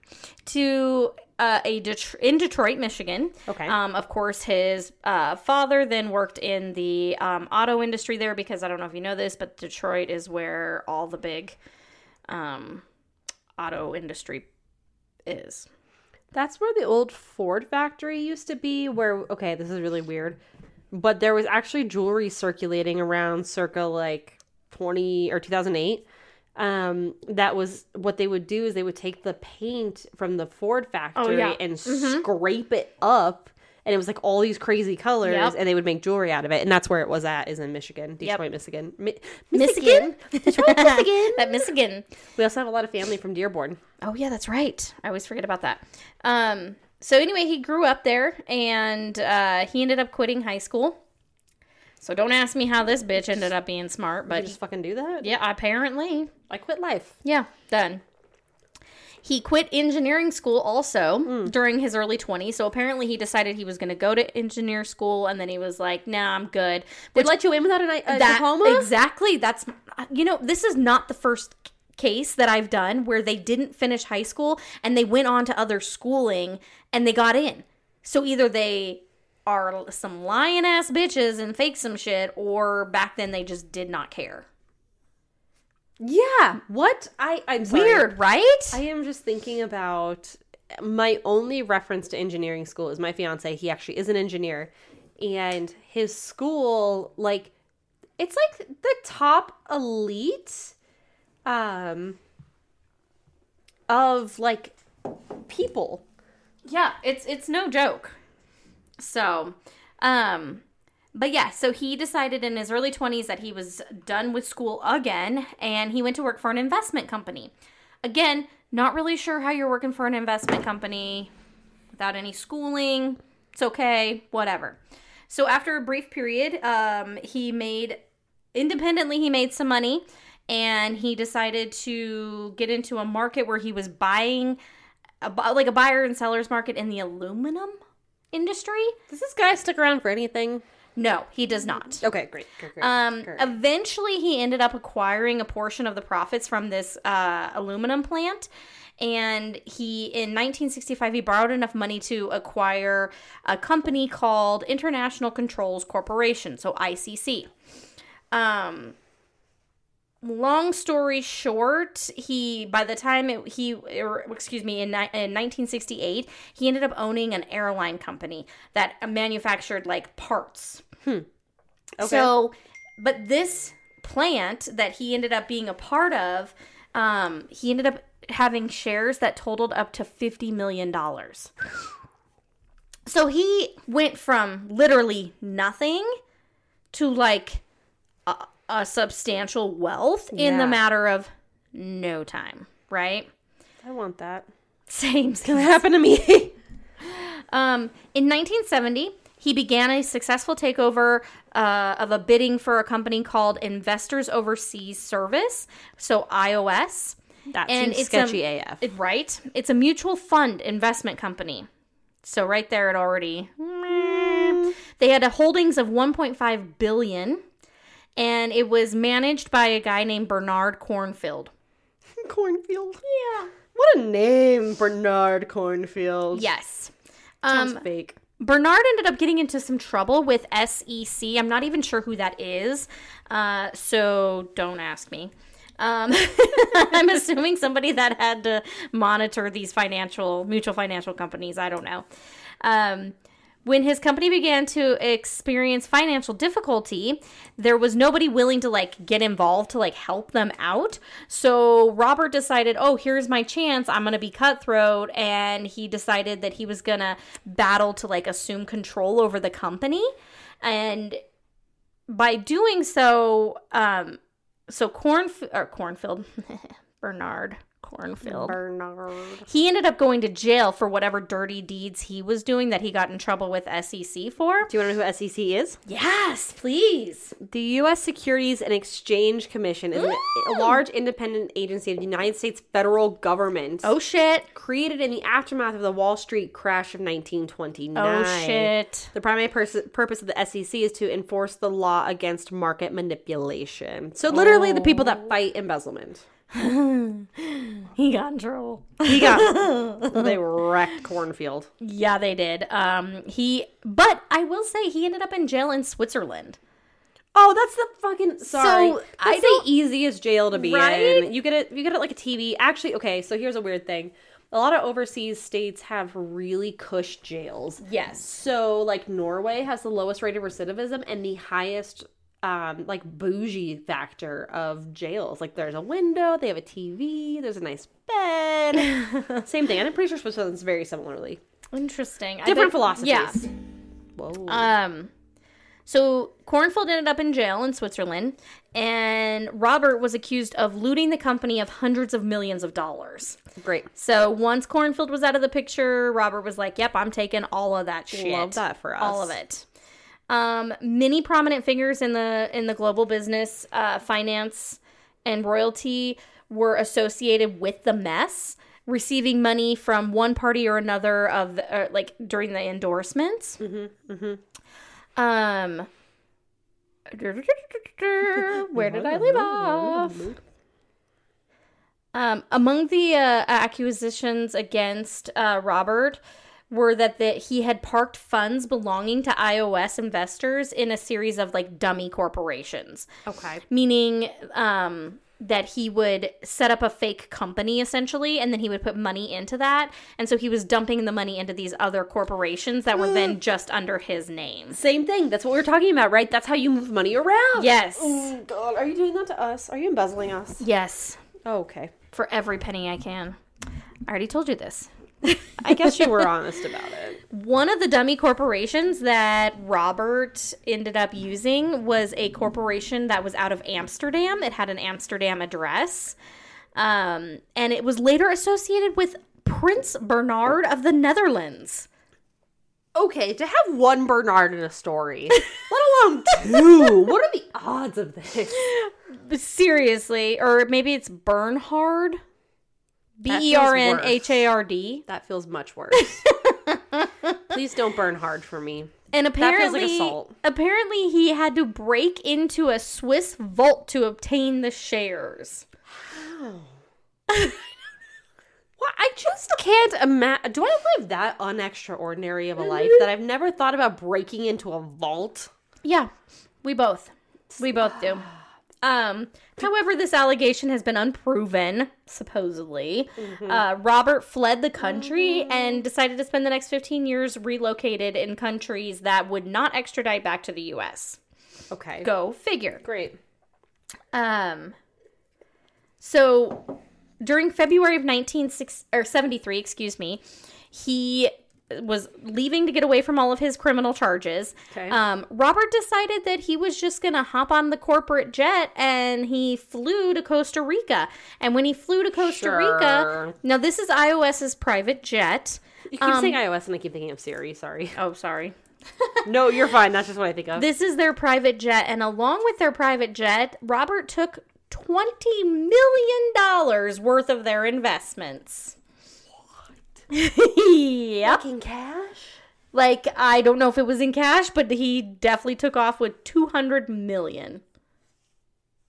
to uh, a Det- in Detroit, Michigan. Okay. Um, of course, his uh, father then worked in the um, auto industry there because I don't know if you know this, but Detroit is where all the big um, auto industry is. That's where the old Ford factory used to be. Where okay, this is really weird, but there was actually jewelry circulating around circa like twenty or two thousand eight. Um, that was what they would do is they would take the paint from the Ford factory yeah. and scrape it up, and it was like all these crazy colors, Yep. and they would make jewelry out of it. And that's where it was at, is in Michigan, Detroit, Michigan, Mi- Michigan. *laughs* Detroit, Michigan. *laughs* that Michigan. We also have a lot of family from Dearborn. Oh yeah, that's right. I always forget about that. Um, so anyway, he grew up there, and uh, he ended up quitting high school. So don't ask me how this bitch ended up being smart, But but just fucking do that. yeah, apparently, I quit life. yeah, done. He quit engineering school also Hmm. during his early 20s. So apparently he decided he was going to go to engineer school and then he was like, "Nah, I'm good." They let you in without an, a that diploma? exactly that's you know this is not the first case that i've done where they didn't finish high school and they went on to other schooling and they got in so either they are some lying ass bitches and fake some shit or back then they just did not care Yeah. What? I I'm sorry. weird right I am just thinking about my only reference to engineering school is my fiance. He actually is an engineer, and his school like it's like the top elite um of like people. Yeah, it's it's no joke. So, um but yeah, so he decided in his early 20s that he was done with school again and he went to work for an investment company. Again, not really sure how you're working for an investment company without any schooling. It's okay, whatever. So after a brief period, um, he made independently he made some money and he decided to get into a market where he was buying a, like a buyer and seller's market in the aluminum industry. Does this guy stick around for anything? No, he does not. Okay, great. great, great, Um, great. eventually, he ended up acquiring a portion of the profits from this uh, aluminum plant. And he, in 1965, he borrowed enough money to acquire a company called International Controls Corporation, so ICC. Um, long story short, he by the time it, he, or, excuse me, in, ni- in 1968, he ended up owning an airline company that manufactured like parts. Okay. So, but this plant that he ended up being a part of, um, he ended up having shares that totaled up to $50 million. So he went from literally nothing to like a, a substantial wealth in the matter of no time, right? I want that. *laughs* Same. Happened to happen to me. *laughs* Um, in 1970, he began a successful takeover uh, of a bidding for a company called Investors Overseas Service, so IOS. that And seems it's a- sketchy AF. It- right? It's a mutual fund investment company. So right there, it already. They had a holdings of 1.5 billion, and it was managed by a guy named Bernard Cornfield. *laughs* Cornfield. Yeah. What a name, Bernard Cornfield. Yes. Sounds Um, fake. Bernard ended up getting into some trouble with SEC. I'm not even sure who that is, uh, so don't ask me. Um, *laughs* I'm assuming somebody that had to monitor these financial mutual financial companies. I don't know. Um, when his company began to experience financial difficulty, there was nobody willing to like get involved to like help them out. So Robert decided, "Oh, here's my chance. I'm going to be cutthroat." And he decided that he was going to battle to like assume control over the company. And by doing so, um so corn or cornfield *laughs* Bernard Cornfield. Bernard. He ended up going to jail for whatever dirty deeds he was doing that he got in trouble with SEC for. Do you want to know who SEC is? Yes, please. The U.S. Securities and Exchange Commission is a large independent agency of the United States federal government. Oh shit. Created in the aftermath of the Wall Street crash of 1929. Oh shit. The primary pers- purpose of the SEC is to enforce the law against market manipulation. So, literally, the people that oh. fight embezzlement. *laughs* He got in trouble. He got *laughs* they wrecked Cornfield. Yeah, they did. Um he but I will say he ended up in jail in Switzerland. Oh, that's the fucking sorry. So, that's I the easiest jail to be Right? in. You get it. You get it like a TV. Actually, okay. So here's a weird thing. A lot of overseas states have really cush jails. Yes. So like Norway has the lowest rate of recidivism and the highest um like bougie factor of jails. Like there's a window, they have a TV, there's a nice bed. *laughs* Same thing. And I'm pretty sure Switzerland's very similarly. Interesting. Different philosophies. Yeah. Whoa. Um, so Cornfield ended up in jail in Switzerland, and Robert was accused of looting the company of hundreds of millions of dollars. Great. So once Cornfield was out of the picture, Robert was like, "Yep, I'm taking all of that shit. Love that for us. all of it." Um, many prominent figures in the in the global business, uh, finance, and royalty were associated with the mess. receiving money from one party or another of the, uh, like during the endorsements. Mm-hmm. Mm-hmm. Um, where did I leave off? Um, among the uh, accusations against uh, Robert were that the, he had parked funds belonging to IOS investors in a series of like dummy corporations, Okay. meaning um, that he would set up a fake company essentially, and then he would put money into that, and so he was dumping the money into these other corporations that were then just under his name. Same thing. That's what we're talking about, right? That's how you move money around. Yes. Oh God, are you doing that to us? Are you embezzling us? Yes. Oh, okay. For every penny I can. I already told you this. I guess you were honest about it. *laughs* One of the dummy corporations that Robert ended up using was a corporation that was out of Amsterdam. It had an Amsterdam address. Um, and it was later associated with Prince Bernard of the Netherlands. Okay, to have one Bernard in a story, *laughs* let alone two. What are the odds of this? Seriously, or maybe it's Bernhard? B E R N H A R D. That feels much worse. *laughs* Please don't burn hard for me. And feels apparently, like assault. apparently he had to break into a Swiss vault to obtain the shares. Well, *laughs* I just can't imagine. Do I live that unextraordinary of a mm-hmm. life that I've never thought about breaking into a vault? Yeah, we both. We both do. *sighs* Ah. Um, however, this allegation has been unproven, supposedly. Uh, Robert fled the country and decided to spend the next 15 years relocated in countries that would not extradite back to the U.S. Okay. Go figure. Great. Um, so during February of 1973, excuse me, he was leaving to get away from all of his criminal charges. Okay. Um, Robert decided that he was just going to hop on the corporate jet and he flew to Costa Rica. And when he flew to Costa Rica, now this is IOS's private jet. You keep Um, saying iOS and I keep thinking of Siri. Sorry. *laughs* Oh, sorry. *laughs* no, you're fine. That's just what I think of. This is their private jet, and along with their private jet, Robert took twenty million dollars worth of their investments. What? *laughs* yep. in cash? Like I don't know if it was in cash, but he definitely took off with two hundred million.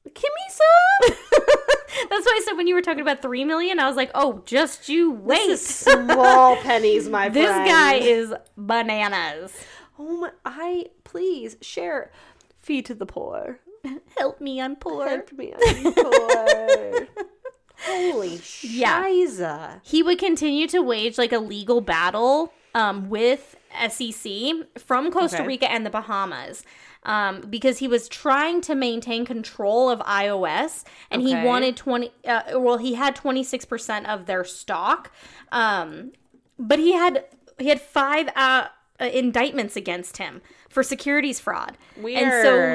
Kimmy *laughs* That's why I said when you were talking about three million, I was like, oh, just you wait. This small pennies, my *laughs* this friend. guy is bananas. Oh my! I please share. Feed to the poor. Help me, I'm poor. Help me, I'm poor. Holy Yeah. shiza! he would continue to wage like a legal battle um, with SEC from Costa Okay. Rica and the Bahamas. Um, because he was trying to maintain control of IOS, and he wanted twenty. Uh, well, he had twenty six percent of their stock, um, but he had he had five uh, uh, indictments against him for securities fraud, and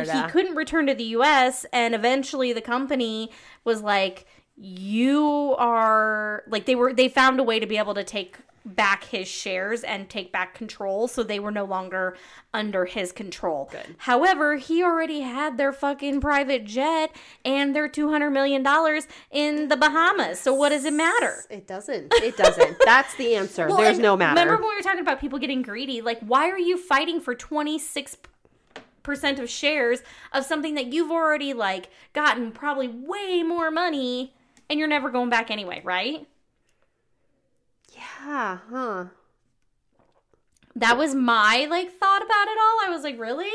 so he couldn't return to the U.S. And eventually, the company was like, "You are like they were they found a way to be able to take back his shares and take back control, so they were no longer under his control." Good. However, he already had their fucking private jet and their two hundred million dollars in the Bahamas. So what does it matter? It doesn't. It doesn't. *laughs* That's the answer. Well, There's no matter. Remember when we were talking about people getting greedy? Like, why are you fighting for 26% of shares of something that you've already, like, gotten probably way more money and you're never going back anyway, right? yeah. Huh. That was my, like, thought about it all. I was like, really?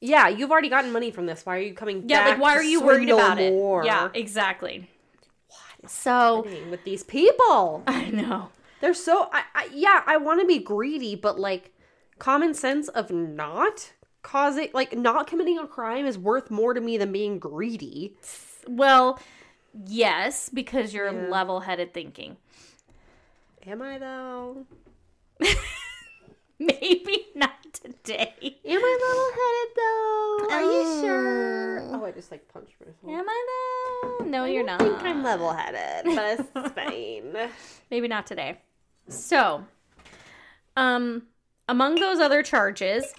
Yeah. You've already gotten money from this. Why are you coming? Back? Yeah, like, why are you worried about more? it? Yeah, exactly. What? So, With these people, *laughs* I know. they're so. I, I yeah. I want to be greedy, but like, common sense of not causing, like, not committing a crime is worth more to me than being greedy. Well, yes, because you're Yeah. level headed thinking. Am I though? *laughs* Maybe not today. Am I level headed though? Are you sure? Oh. Oh, I just like punched myself. Am I though? No, you're not. I think I'm level headed, but it's *laughs* fine. Maybe not today. So, um, among those other charges,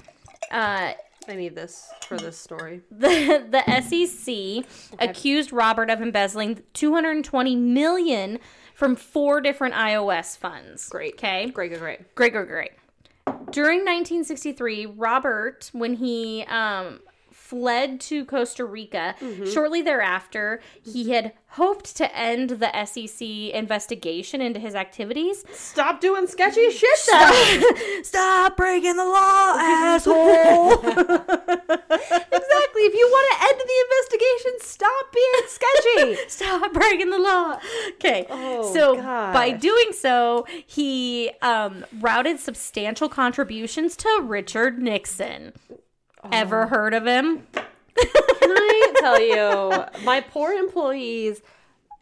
uh, I need this for this story. *laughs* the the SEC accused Robert of embezzling 220 million from four different IOS funds. Great. Okay. Great, great, great. Great, great, great. During 1963, Robert, when he um, fled to Costa Rica, shortly thereafter, he had hoped to end the SEC investigation into his activities. Stop doing sketchy *laughs* shit then. Stop breaking the law, asshole! *laughs* exactly. If you want to end the investigation, stop being sketchy. *laughs* Stop breaking the law. Okay. Oh, so by doing so, he um, routed substantial contributions to Richard Nixon. Oh. Ever heard of him? Can I *laughs* tell you, my poor employees,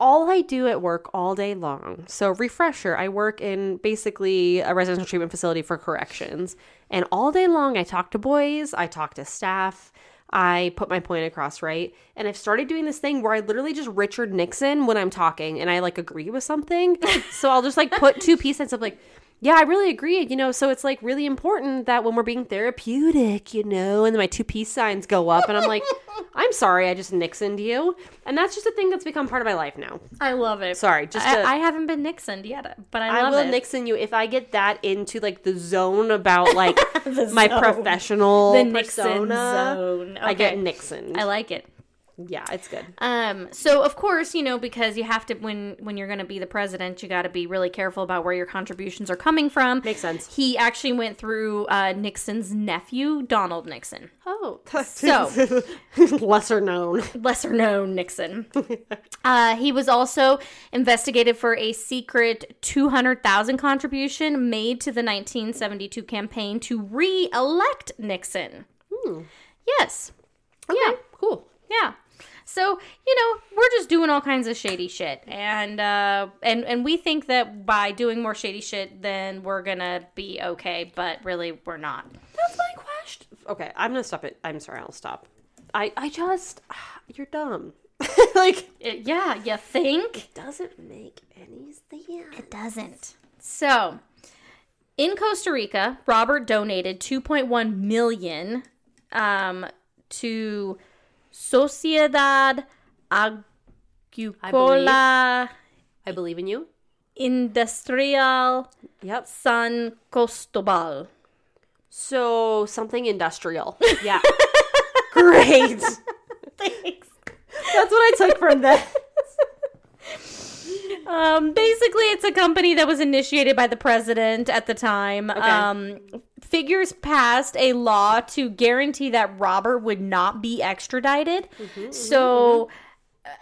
all I do at work all day long. So, refresher, I work in basically a residential treatment facility for corrections. And all day long, I talk to boys, I talk to staff, I put my point across, right? And I've started doing this thing where I literally just Richard Nixon when I'm talking and I like agree with something. *laughs* so, I'll just like put two pieces of like, yeah, I really agree. You know, so it's like really important that when we're being therapeutic, you know, and my two peace signs go up, and I'm like, *laughs* I'm sorry, I just Nixoned you, and that's just a thing that's become part of my life now. I love it. Sorry, just I, to- I haven't been Nixoned yet, but I I will it. Nixon you if I get that into like the zone about *laughs* like my zone. professional the Nixon persona. zone. I get Okay. Nixon. I like it. Yeah, it's good. Um, so of course, you know, because you have to when when you're going to be the president, you got to be really careful about where your contributions are coming from. Makes sense. He actually went through uh, Nixon's nephew, Donald Nixon, Oh, So- *laughs* lesser known. lesser known Nixon. *laughs* uh, he was also investigated for a secret 200,000 contribution made to the 1972 campaign to re-elect Nixon. Yes. Yeah. Cool. Yeah. So, you know, we're just doing all kinds of shady shit. And uh and and we think that by doing more shady shit then we're going to be okay, but really we're not. That's my question. Okay, I'm gonna stop it. I'm sorry, I'll stop. I I just *sighs* you're dumb. *laughs* like It, yeah, you think? doesn't make any sense. It doesn't. So, in Costa Rica, Robert donated 2.1 million um to Sociedad Agricola I believe in you. Industrial Yep. San Cristobal. So something industrial. *laughs* Yeah. Great. *laughs* Thanks. That's what I took from that. *laughs* Um, basically, it's a company that was initiated by the president at the time. Um, figures passed a law to guarantee that Robert would not be extradited. so,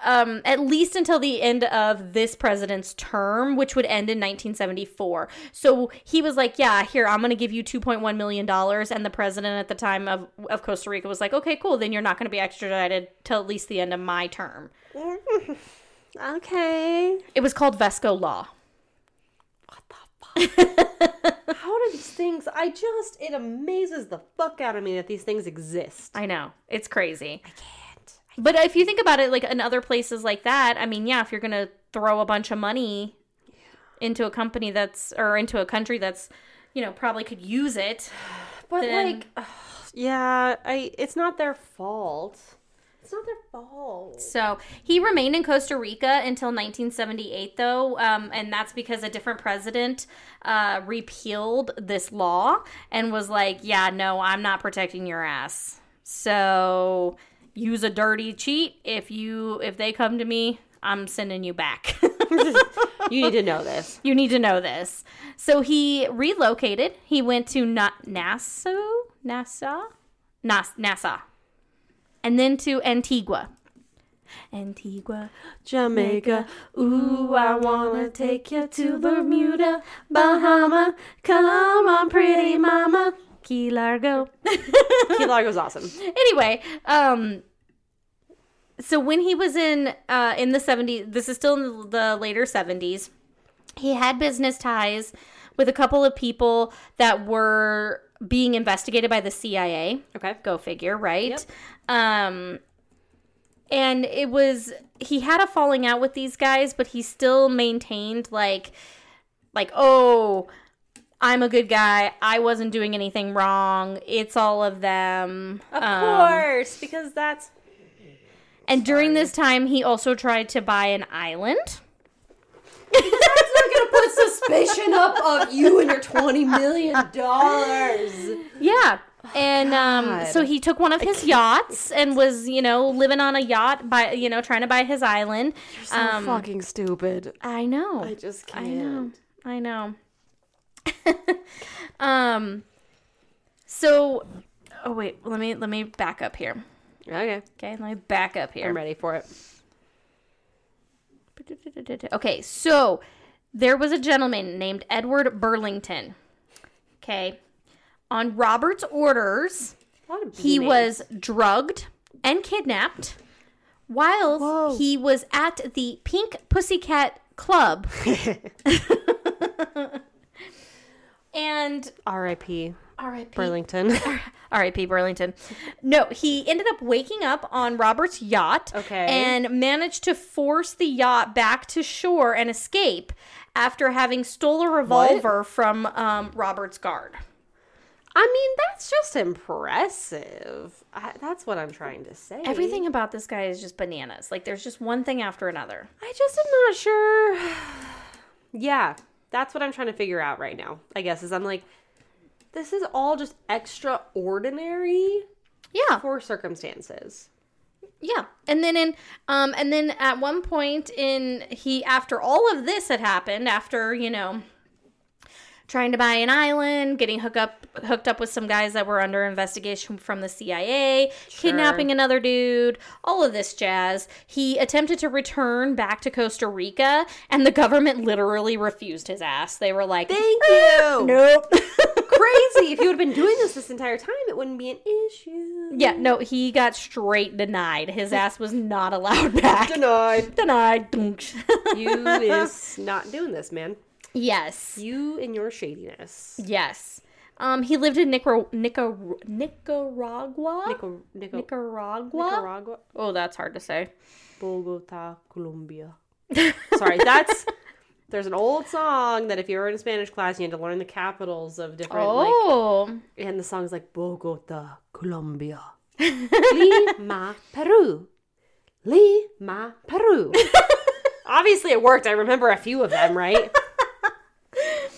um, at least until the end of this president's term, which would end in 1974. So he was like, "Yeah, here I'm going to give you 2.1 million dollars," and the president at the time of of Costa Rica was like, "Okay, cool. Then you're not going to be extradited till at least the end of my term." *laughs* Okay. It was called Vesco Law. What the fuck? *laughs* How do these things? I just it amazes the fuck out of me that these things exist. I know. It's crazy. I can't. But if you think about it, like in other places like that, I mean, yeah, if you're going to throw a bunch of money into a company that's, or into a country that's, you know, probably could use it. But Then- like, ugh, *sighs* yeah, I. It's not their fault. It's not their fault. So he remained in Costa Rica until 1978, though, um, and that's because a different president uh, repealed this law and was like, "Yeah, no, I'm not protecting your ass." So use a dirty cheat. If you if they come to me, I'm sending you back. *laughs* You need to know this. you need to know this. So he relocated. He went to Na- Nassau, Nassau, Nas- Nassau, and then to Antigua. Antigua, Jamaica, ooh, I wanna take you to Bermuda, Bahama. Come on, pretty mama. Key Largo. *laughs* Key Largo's awesome. anyway, um, so when he was in uh, in the 70s, this is still in the later 70s, he had business ties with a couple of people that were being investigated by the CIA. Okay. Go figure, right? Um, and it was he had a falling out with these guys, but he still maintained like, like oh, I'm a good guy. I wasn't doing anything wrong. It's all of them. Of Um, course, because that's and during this time, he also tried to buy an island. That's not gonna put *laughs* suspicion up of you and your twenty million dollars. Yeah. And um, so he took one of his yachts and was, you know, living on a yacht by, you know, trying to buy his island. You're So Um, fucking stupid. I know. I just can't. I know. I *laughs* know. um so oh wait, let me let me back up here. Okay, Okay, let me back up here. I'm ready for it. *laughs* Okay, so there was a gentleman named Edward Burlington. Okay. On Robert's orders, A lot of B he was drugged and kidnapped while Whoa. he was at the Pink Pussycat Club. *laughs* and R.I.P. R.I.P. Burlington. *laughs* R.I.P. Burlington. No, he ended up waking up on Robert's yacht. Okay. And managed to force the yacht back to shore and escape after having stole a revolver from um, Robert's guard. I mean, that's just impressive. I, that's what I'm trying to say. Everything about this guy is just bananas. Like there's just one thing after another. I just am not sure. *sighs* yeah, that's what I'm trying to figure out right now. I guess is I'm like, this is all just extraordinary Yeah. for circumstances. Yeah. And then in um and then at one point in he after all of this had happened, after, you know, trying to buy an island, getting hooked up hooked up with some guys that were under investigation from the CIA, kidnapping another dude, all of this jazz. He attempted to return back to Costa Rica and the government literally refused his ass. They were like, Thank ah, you. "Nope." *laughs* Crazy. if you would have been doing this *laughs* this entire time, it wouldn't be an issue. yeah, no, he got straight denied. His ass was not allowed *laughs* back. Denied. Denied. You is not doing this, man. Yes. You and your shadiness. Yes. Um, he lived in Nicar- Nicar- Nicaragua. Nico, Nico, Nicaragua. Nicaragua, Oh, that's hard to say. Bogota, Colombia. Sorry, that's *laughs* there's an old song that if you were in a Spanish class, you had to learn the capitals of different like Oh, and the song's like Bogota, Colombia. *laughs* Lima, Peru. Lima, Peru. *laughs* Obviously it worked. I remember a few of them, right?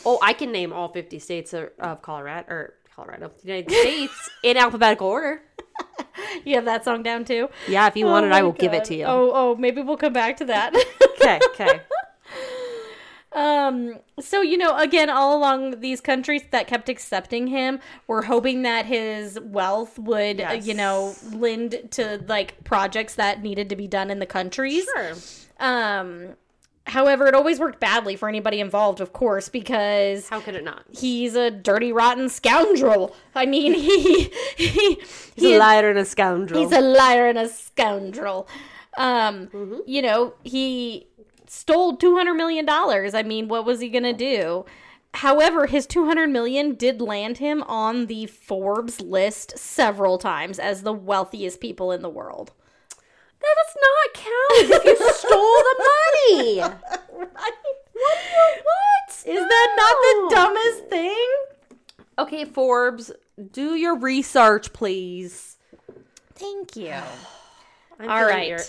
Oh, I can name all 50 states of, Colorado or Colorado, United States in alphabetical order. *laughs* you have that song down too. Yeah, if you want Oh it, I will give it to you. Oh, oh, maybe we'll come back to that. Okay, okay. *laughs* Um, so you know, again, all along these countries that kept accepting him were hoping that his wealth would, uh, you know, lend to like projects that needed to be done in the countries. Sure. Um, however, it always worked badly for anybody involved, of course, because How could it not? he's a dirty, rotten scoundrel. I mean, *laughs* he he He's a liar and a scoundrel. He's a liar and a scoundrel. Um, Mm-hmm. you know, he stole two hundred million dollars. I mean, what was he gonna do? However, his two hundred million did land him on the Forbes list several times as the wealthiest people in the world. That does not count if you *laughs* stole the money. What? Is that not the dumbest thing? Okay, Forbes, do your research, please. Thank you. *sighs* I'm All feeling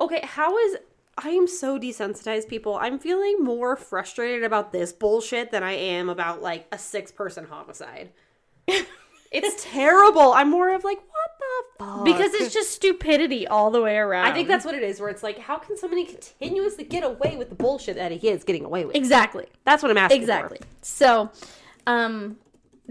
Okay, how is I am so desensitized, people. I'm feeling more frustrated about this bullshit than I am about like a six person homicide. *laughs* it's terrible. I'm more of like, what the fuck? Because it's just stupidity all the way around. I think that's what it is, where it's like, how can somebody continuously get away with the bullshit that he is getting away with? exactly. That's what I'm asking. for. Exactly. So, um,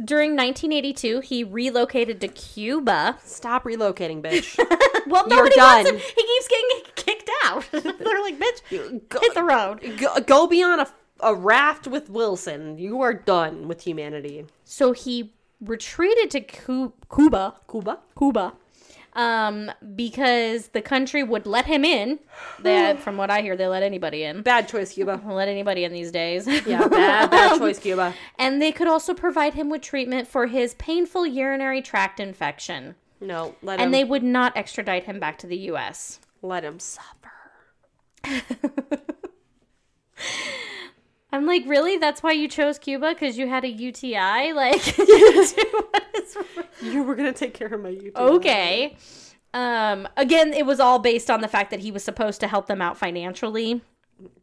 during 1982, he relocated to Cuba. Stop relocating, bitch. *laughs* Well, You're nobody wants done. him. He keeps getting kicked out. *laughs* They're like, bitch, Go- hit the road. go, go be on a, a raft with Wilson. You are done with humanity. So he retreated to Cu- Cuba, Cuba? Cuba, um, because the country would let him in. They, *sighs* from what I hear, they let anybody in. Bad choice, Cuba. Let anybody in these days. Yeah, bad, bad *laughs* choice, Cuba. And they could also provide him with treatment for his painful urinary tract infection. No, let him. And they would not extradite him back to the U.S. let him suffer. *laughs* I'm like, really? That's why you chose Cuba? Because you had a UTI? *laughs* Like, *laughs* *laughs* You were gonna take care of my UTI. okay. Um, again, it was all based on the fact that he was supposed to help them out financially.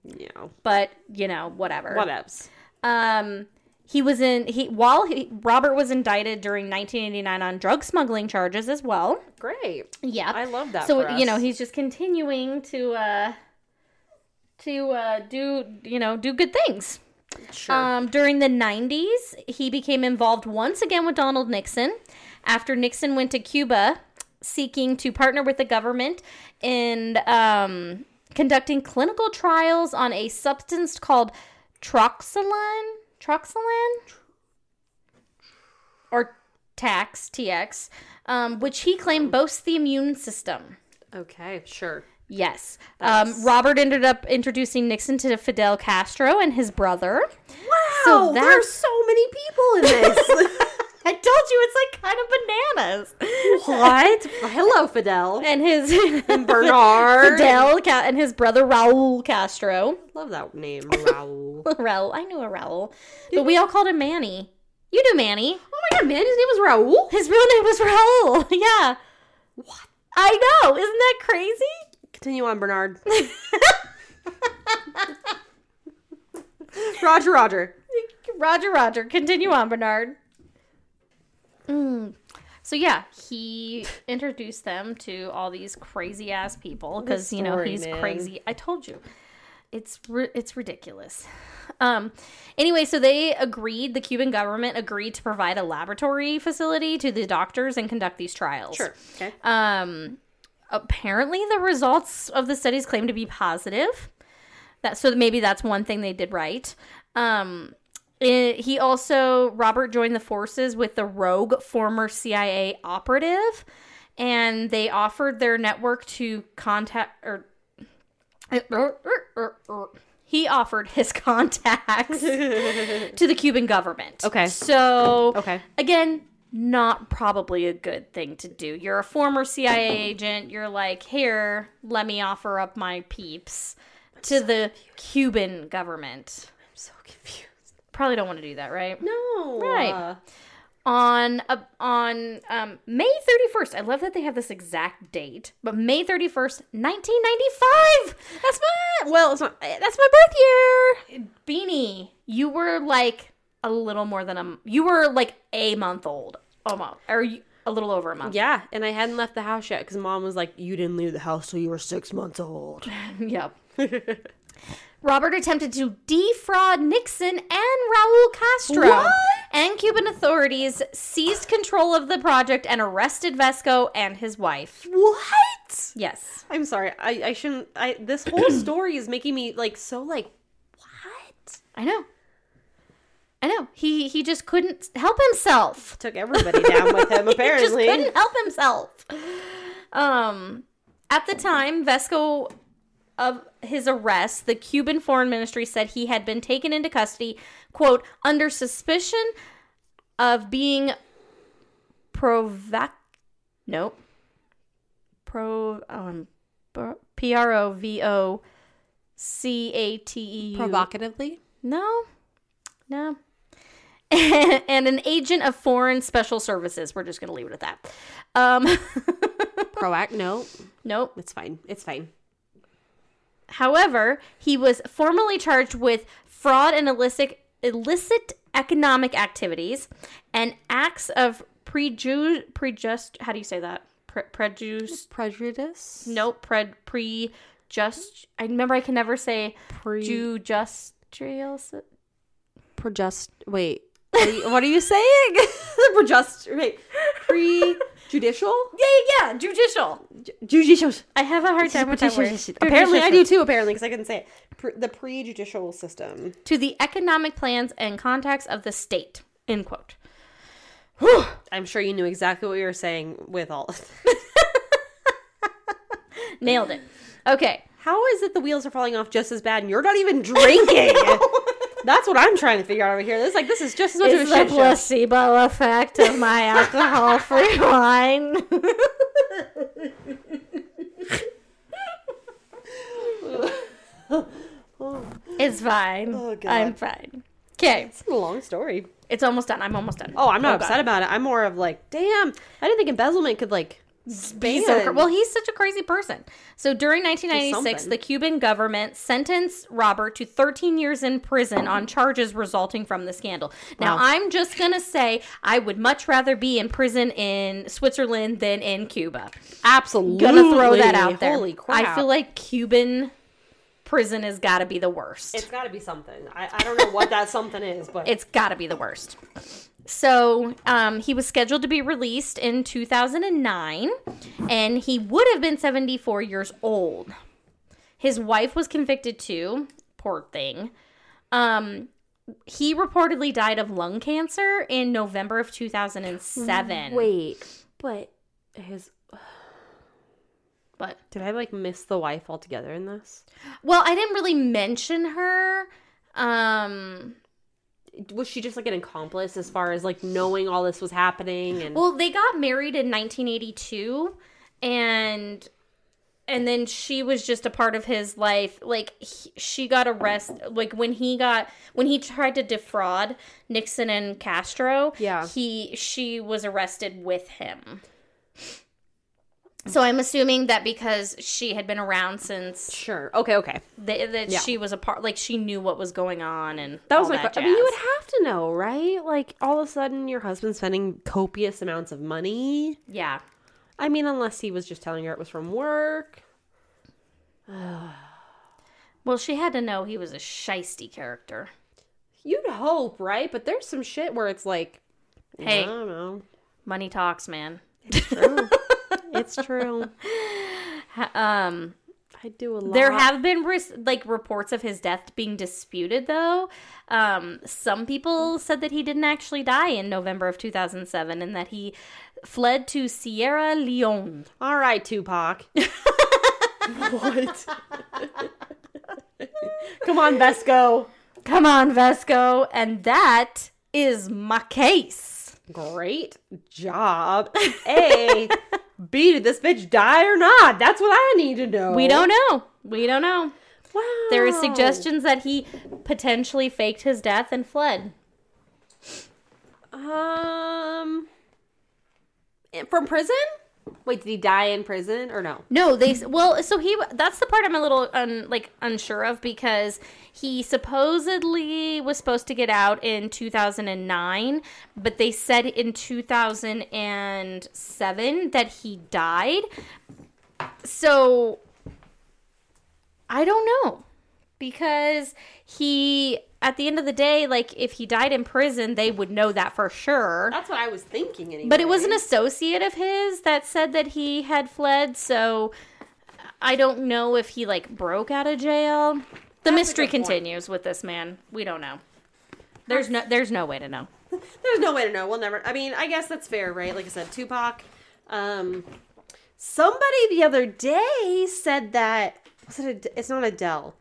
Yeah. but you know, whatever. whatevs. Um, he was in he while he, Robert was indicted during 1989 on drug smuggling charges as well. Great. Yeah, I love that. so you know he's just continuing to uh to uh do you know do good things. sure. Um, during the 90s, he became involved once again with Donald Nixon after Nixon went to Cuba seeking to partner with the government in um, conducting clinical trials on a substance called troxylin. Troxylin? Or Tax, TX, um, which he claimed boasts the immune system. okay, sure. Yes. Um, Robert ended up introducing Nixon to Fidel Castro and his brother. Wow, So there are so many people in this. *laughs* I told you it's like kind of bananas. what? Hello, Fidel. And his Bernard. Fidel Ca- and his brother Raul Castro. Love that name, Raul. *laughs* Raul, I knew a Raul, but we all called him Manny. You knew Manny. Oh my god, Manny's name was Raul. His real name was Raul. *laughs* Yeah, What? I know. Isn't that crazy? Continue on, Bernard. *laughs* Roger, Roger. Roger, Roger. Continue on, Bernard. Mm. So yeah, he introduced them to all these crazy ass people because you know he's man. crazy. I told you, it's ri- it's ridiculous. Um. Anyway, so they agreed. The Cuban government agreed to provide a laboratory facility to the doctors and conduct these trials. Sure. Okay. Um. Apparently, the results of the studies claim to be positive. That so maybe that's one thing they did right. Um, it- he also Robert joined the forces with the rogue former CIA operative, and they offered their network to contact or. He offered his *laughs* contacts *laughs* to the Cuban government. Okay. So Okay. again, not probably a good thing to do. You're a former CIA agent. You're like, here, let me offer up my peeps to the Cuban government. I'm so confused. Probably don't want to do that, right? No. Right. uh, On uh, on um, May 31st, I love that they have this exact date, but May 31st, 1995. that's my well, it's not. That's my birth year. Beanie, you were like a little more than a you were like a month old, almost, or you- a little over a month. Yeah, and I hadn't left the house yet because mom was like, "You didn't leave the house till you were six months old." *laughs* *laughs* Yep. Robert attempted to defraud Nixon and Raul Castro. What? And Cuban authorities seized control of the project and arrested Vesco and his wife. what? Yes. I'm sorry. I I shouldn't. I this whole *clears throat* story is making me like so like what? I know. I know. He he just couldn't help himself. *laughs* Took everybody down with him *laughs* He apparently. just couldn't help himself. Um, at the time, Vesco of his arrest, the Cuban Foreign Ministry said he had been taken into custody, quote, under suspicion of being provoc. Nope. Pro. Um, P R O V O C A T E. Provocatively. No, no. *laughs* and an agent of foreign special services. We're just going to leave it at that. Um, *laughs* Proact. No, nope. it's fine. It's fine. However, he was formally charged with fraud and illicit illicit economic activities and acts of preju prejust. How do you say that? Pre- prejudice? Prejudice. Nope. Pre prejust. I remember I can never say Pre. jujustrial. Prejust. Wait. What are you, what are you saying? *laughs* Prejust. Wait. Pre-judicial. *laughs* Yeah, yeah, yeah. Judicial. Judicial. I have a hard time with that word. Apparently, I do too. Apparently, because I couldn't say it. Pre- the pre-judicial system. To the economic plans and contacts of the state. End quote. I'm sure you knew exactly what you were saying with all. of *laughs* Nailed it. Okay. How is it the wheels are falling off just as bad and you're not even drinking? That's what I'm trying to figure out over here. This is like this is just as much It's of a the shit show. placebo effect of my *laughs* alcohol-free wine. it's fine. Oh, I'm fine. Okay, It's a long story. it's almost done. I'm almost done. Oh, I'm not oh, God. upset about it. I'm more of like, damn. I didn't think embezzlement could like Man. well, he's such a crazy person. So during 1996, the Cuban government sentenced Robert to 13 years in prison on charges resulting from the scandal. Now, Wow. I'm just going to say I would much rather be in prison in Switzerland than in Cuba. Absolutely. Gonna throw that out there. Holy crap. I feel like Cuban prison has got to be the worst. it's got to be something. I, I don't know what that something is, but it's got to be the worst. So um, he was scheduled to be released in 2009, and he would have been 74 years old. His wife was convicted too. Poor thing. Um, he reportedly died of lung cancer in November of 2007. wait, but his But did I like miss the wife altogether in this? well, I didn't really mention her. Um, Was she just like an accomplice as far as like knowing all this was happening and Well, they got married in 1982 and and then she was just a part of his life. Like he, she got arrested like when he got when he tried to defraud Nixon and Castro, Yeah. he she was arrested with him. So I'm assuming that because she had been around since Sure. Okay, okay. th- that Yeah. she was a part like she knew what was going on and That was all my that question. I mean, you would have to know, right? Like all of a sudden your husband's spending copious amounts of money. yeah. I mean, unless he was just telling her it was from work. *sighs* Well, she had to know he was a shisty character. You'd hope, right? But there's some shit where it's like, Hey. I don't know. Money talks, man. True. *laughs* it's true. Um, I do a lot. there have been ris- like reports of his death being disputed, though. Um, some people said that he didn't actually die in November of 2007 and that he fled to Sierra Leone. All right, Tupac. *laughs* what? Come on, Vesco. Come on, Vesco, and that is my case. Great job. A. B. Did this bitch die or not? That's what I need to know. We don't know. We don't know. Wow. There are suggestions that he potentially faked his death and fled. Um. From prison? Wait, did he die in prison or no? No, they well, so he that's the part I'm a little un, like unsure of because he supposedly was supposed to get out in 2009, but they said in 2007 that he died. So I don't know because he at the end of the day like if he died in prison, they would know that for sure. That's what I was thinking. Anyway. But it was an associate of his that said that he had fled, so I don't know if he like broke out of jail. The That's mystery good point. continues with this man. We don't know. There's no there's no way to know. *laughs* There's no way to know. We'll never. I mean, I guess that's fair, right? Like I said, Tupac. Um, somebody the other day said that was it? Ad- it's not Adele.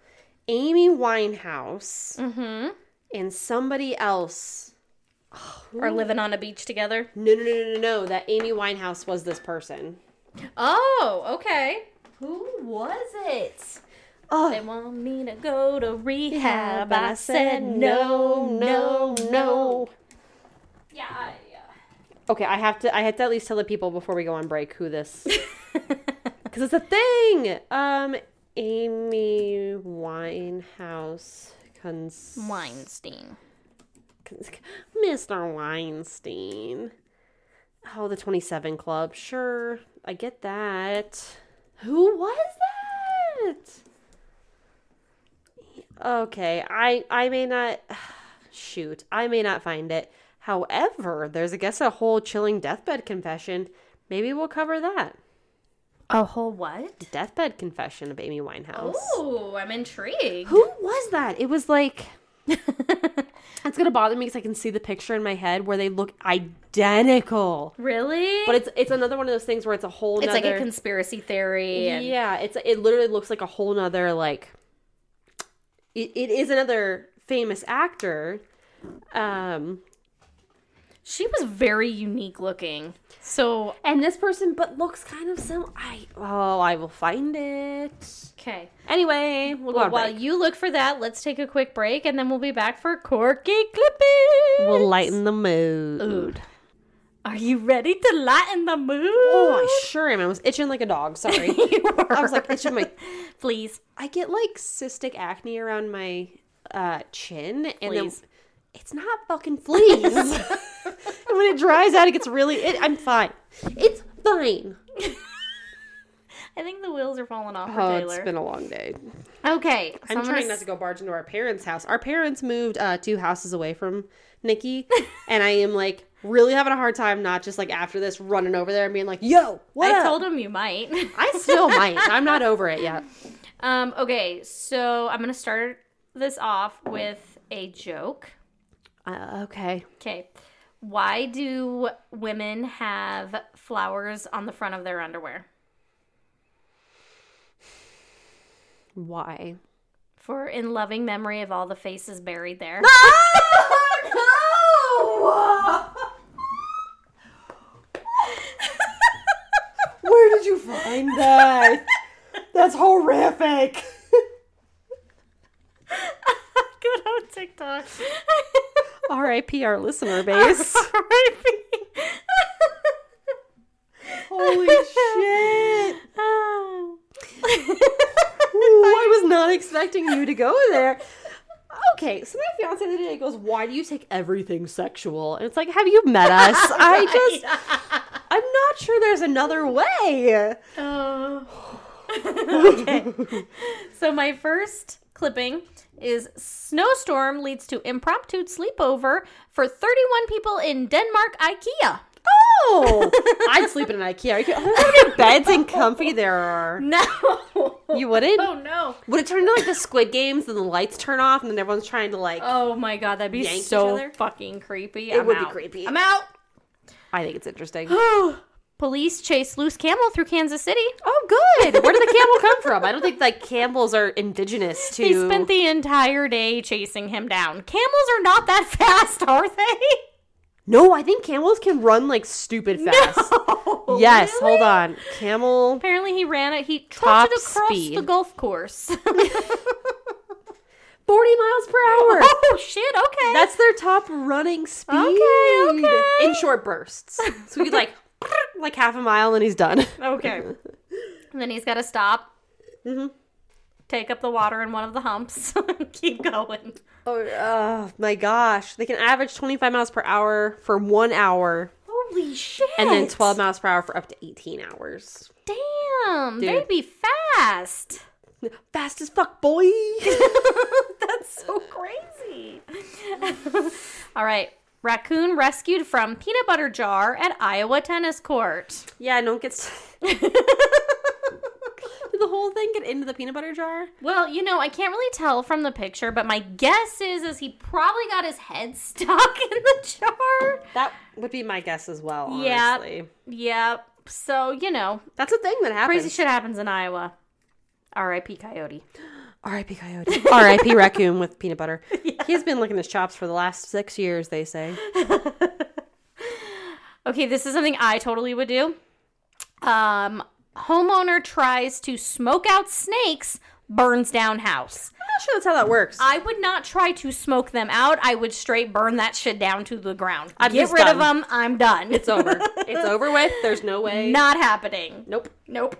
Amy Winehouse Mm-hmm. and somebody else. are living on a beach together. No, no, no, no, no, no. That Amy Winehouse was this person. Oh, okay. Who was it? They Oh, want me to go to rehab. but I said no, no, no. Yeah, I, Okay, I have to. I had to at least tell the people before we go on break who this *laughs* *laughs* because it's a thing. Um, Amy Winehouse, cons- Weinstein. cons- Mr. Weinstein. Oh, the Twenty Seven Club. Sure, I get that. Who was that? Okay, I I may not. *sighs* Shoot, I may not find it. However, there's I guess a whole chilling deathbed confession. Maybe we'll cover that. A whole what? Deathbed confession of Amy Winehouse. Oh, I'm intrigued. Who was that? It was like *laughs* it's gonna bother me because I can see the picture in my head where they look identical. Really? But it's it's another one of those things where it's a whole. it's like a conspiracy theory. And, Yeah, it's it literally looks like a whole nother like. It, it is another famous actor. Um, She was very unique looking. So, and this person, but looks kind of similar. I oh, I will find it. okay. Anyway, we'll go Well, while break. you look for that, let's take a quick break and then we'll be back for Quirky Clipping. We'll lighten the mood. Are you ready to lighten the mood? Oh, I sure am. I was itching like a dog. Sorry. *laughs* I was like itching my. *laughs* Please. I get like cystic acne around my uh, chin, and then it's not fucking fleas. *laughs* and when it dries out, it gets really. It, I'm fine. It's fine. *laughs* I think the wheels are falling off Oh, Taylor. it's been a long day. okay. so I'm gonna trying s- not to go barge into our parents' house. Our parents moved uh, two houses away from Nikki, *laughs* and I am like really having a hard time not just like after this running over there and being like, "Yo, what I up?" told him you might. *laughs* I still might. I'm not over it yet. um. Okay. So I'm gonna start this off with a joke. Uh, okay. Okay. Why do women have flowers on the front of their underwear? Why? For in loving memory of all the faces buried there. Where did you find that? That's horrific. *laughs* Good on TikTok. R.I.P. our listener *laughs* base. R.I.P. Holy shit. Oh. *laughs* Ooh, I was not expecting you to go there. Okay, so my fiance the day goes, Why do you take everything sexual? And it's like, Have you met us? *laughs* I just, I'm not sure there's another way. Oh. *sighs* okay. So my first clipping is snowstorm leads to impromptu sleepover for 31 people in Denmark IKEA. Oh, I'd sleep in an IKEA. How many beds and comfy there are? *laughs* No. You wouldn't? Oh no. Would it turn into like the Squid Games and the lights turn off and then everyone's trying to like? Oh my god, that'd be so fucking creepy. It I'm would be creepy. I'm out. I think it's interesting. *sighs* *sighs* *sighs* Police chase loose camel through Kansas City. Oh, good. Where did the camel come from? I don't think like camels are indigenous to. *laughs* They spent the entire day chasing him down. Camels are not that *laughs* fast, are they? no, I think camels can run like stupid fast. No. *laughs* Yes, Really? hold on. Camel Apparently, he ran it. He trotted across speed. the golf course. 40 miles per hour. oh shit! Okay. That's their top running speed. Okay, okay. In short bursts. So he's like *laughs* like half a mile and he's done. *laughs* okay. and then he's got to stop, Mhm. take up the water in one of the humps, *laughs* keep going. Oh, oh my gosh. They can average 25 miles per hour for one hour Holy shit! and then 12 miles per hour for up to 18 hours. Damn, Dude. they'd be fast. Fast as fuck, boy. That's so crazy. All right. Raccoon rescued from peanut butter jar at Iowa tennis court. yeah, no one gets. *laughs* Did the whole thing get into the peanut butter jar? Well, you know, I can't really tell from the picture, but my guess is is he probably got his head *laughs* stuck in the jar. That would be my guess as well, Yeah. Yep. So, you know, That's a thing that happens. crazy shit happens in Iowa. R.I.P. Coyote. R.I.P. Coyote. *laughs* R.I.P. Raccoon with peanut butter. *laughs* He's been licking his chops for the last six years, they say. *laughs* Okay, this is something I totally would do. Um, homeowner tries to smoke out snakes, burns down house. I'm not sure that's how that works. I would not try to smoke them out. I would straight burn that shit down to the ground. I'm Get rid of them. I'm done. It's over. it's over with. There's no way. Not happening. Nope. Nope.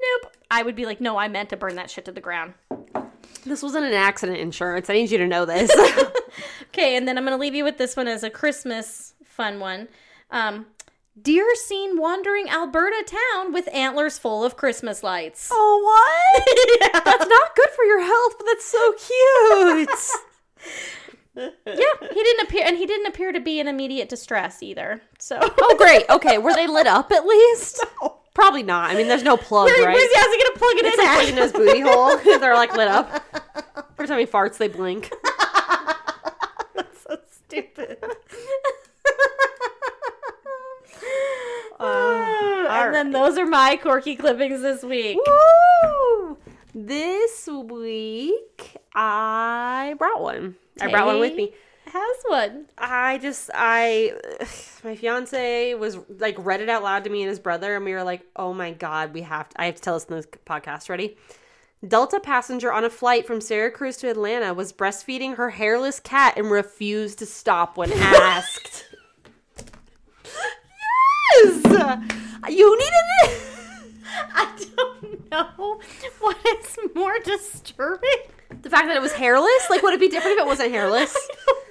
Nope. I would be like, no, I meant to burn that shit to the ground. This wasn't an accident insurance. I need you to know this. *laughs* Okay, and then I'm going to leave you with this one as a Christmas fun one. Um, deer seen wandering Alberta town with antlers full of Christmas lights. oh, what? *laughs* That's not good for your health, but that's so cute. *laughs* Yeah, he didn't appear, and he didn't appear to be in immediate distress either. So, oh, great. Okay, were they lit up at least? Probably not. I mean, there's no plug, right? he, how's he gonna plug it It's in? like at? in his booty hole. Because *laughs* they're like lit up. *laughs* Every time he farts, they blink. *laughs* That's so stupid. all oh, ah, and then those are my quirky clippings this week. Woo! This week, I brought one. I brought one with me. Has one. I just, I, *sighs* my fiance was like read it out loud to me and his brother, and we were like, "Oh my god, we have to! I have to tell this in this podcast." Ready? Delta passenger on a flight from Syracuse to Atlanta was breastfeeding her hairless cat and refused to stop when *laughs* asked. Yes! You needed it. *laughs* I don't know what is more disturbing. The fact that it was hairless. Like, would it be different if it wasn't hairless? *laughs*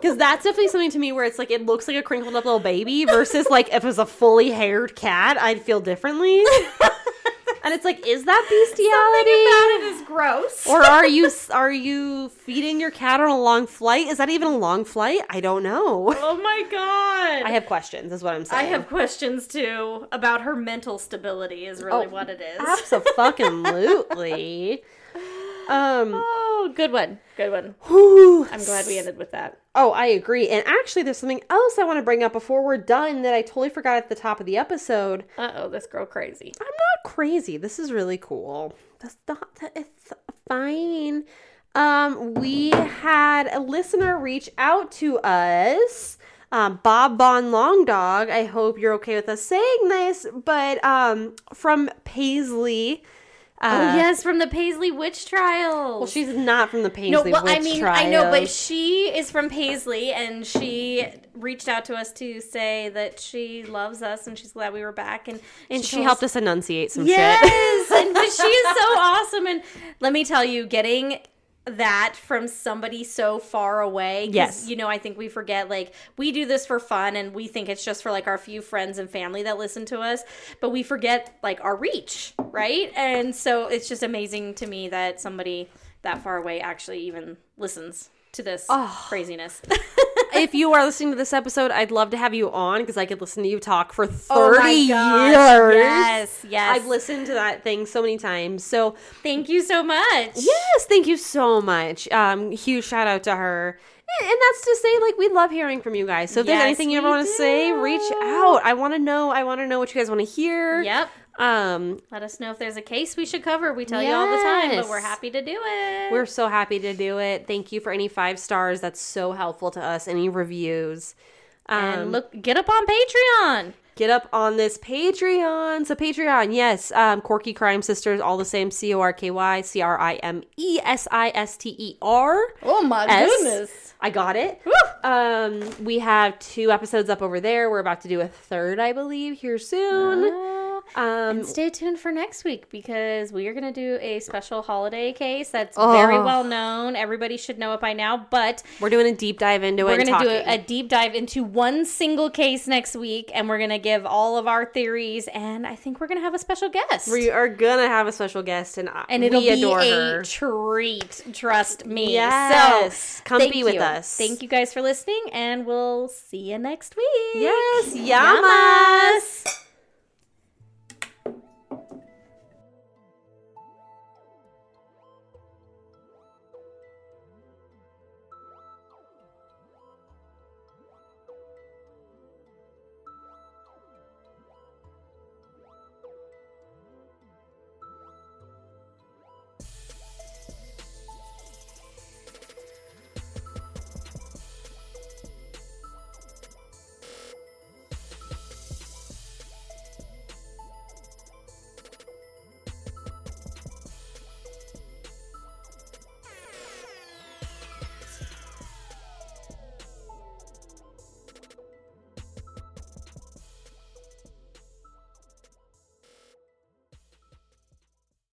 Because that's definitely something to me where it's like it looks like a crinkled up little baby versus like if it was a fully haired cat, I'd feel differently. *laughs* and it's like, is that bestiality? Something about it is gross. or are you are you feeding your cat on a long flight? Is that even a long flight? I don't know. oh my god. I have questions. Is what I'm saying. I have questions too about her mental stability. Is really Oh, what it is. Absolutely. Um. Oh, good one. Good one. whew. I'm glad we ended with that. Oh, I agree. And actually, there's something else I want to bring up before we're done that I totally forgot at the top of the episode. Uh oh, this girl crazy. I'm not crazy. This is really cool. That's not. that- It's fine. Um, we had a listener reach out to us. Um, Bob Bon Long Dog. I hope you're okay with us saying this, but um, from Paisley. Uh, oh yes, from the Paisley witch trials. Well, she's not from the Paisley no, well, Witch I mean, I know, but she is from Paisley, and she reached out to us to say that she loves us and she's glad we were back, and and she told helped us enunciate some Yes, shit. and but she is so *laughs* awesome. And let me tell you, getting that from somebody so far away. Yes. you know, I think we forget like we do this for fun, and we think it's just for like our few friends and family that listen to us, but we forget like our reach, right? And so it's just amazing to me that somebody that far away actually even listens to this craziness. *laughs* if you are listening to this episode, I'd love to have you on because I could listen to you talk for 30 Oh years. yes, yes. I've listened to that thing so many times. So, Thank you so much. yes, thank you so much. Um, huge shout out to her. And that's to say, like, we love hearing from you guys. So if there's anything you ever want to say, reach out. I want to know. I want to know what you guys want to hear. Yep. Um, Let us know if there's a case we should cover. We tell you all the time, but we're happy to do it. We're so happy to do it. Thank you for any five stars. That's so helpful to us. Any reviews. Um, and look, get up on Patreon. get up on this Patreon. So Patreon, yes, um, Quirky Crime Sisters, all the same. C O R K Y C R I M E S I S T E R. Oh my goodness! I got it. Um, we have two episodes up over there. We're about to do a third, I believe, here soon. Um, and stay tuned for next week because we are going to do a special holiday case that's very Oh. well known. Everybody should know it by now, but we're doing a deep dive into it. we're going to do a, a deep dive into one single case next week, and we're going to give all of our theories. And I think we're going to have a special guest. we are gonna have a special guest, and, I- and it'll be a her. treat. Trust me. Yes. So Come be with you. us. Thank you guys for listening, and we'll see you next week. Yes, Yamas. yamas.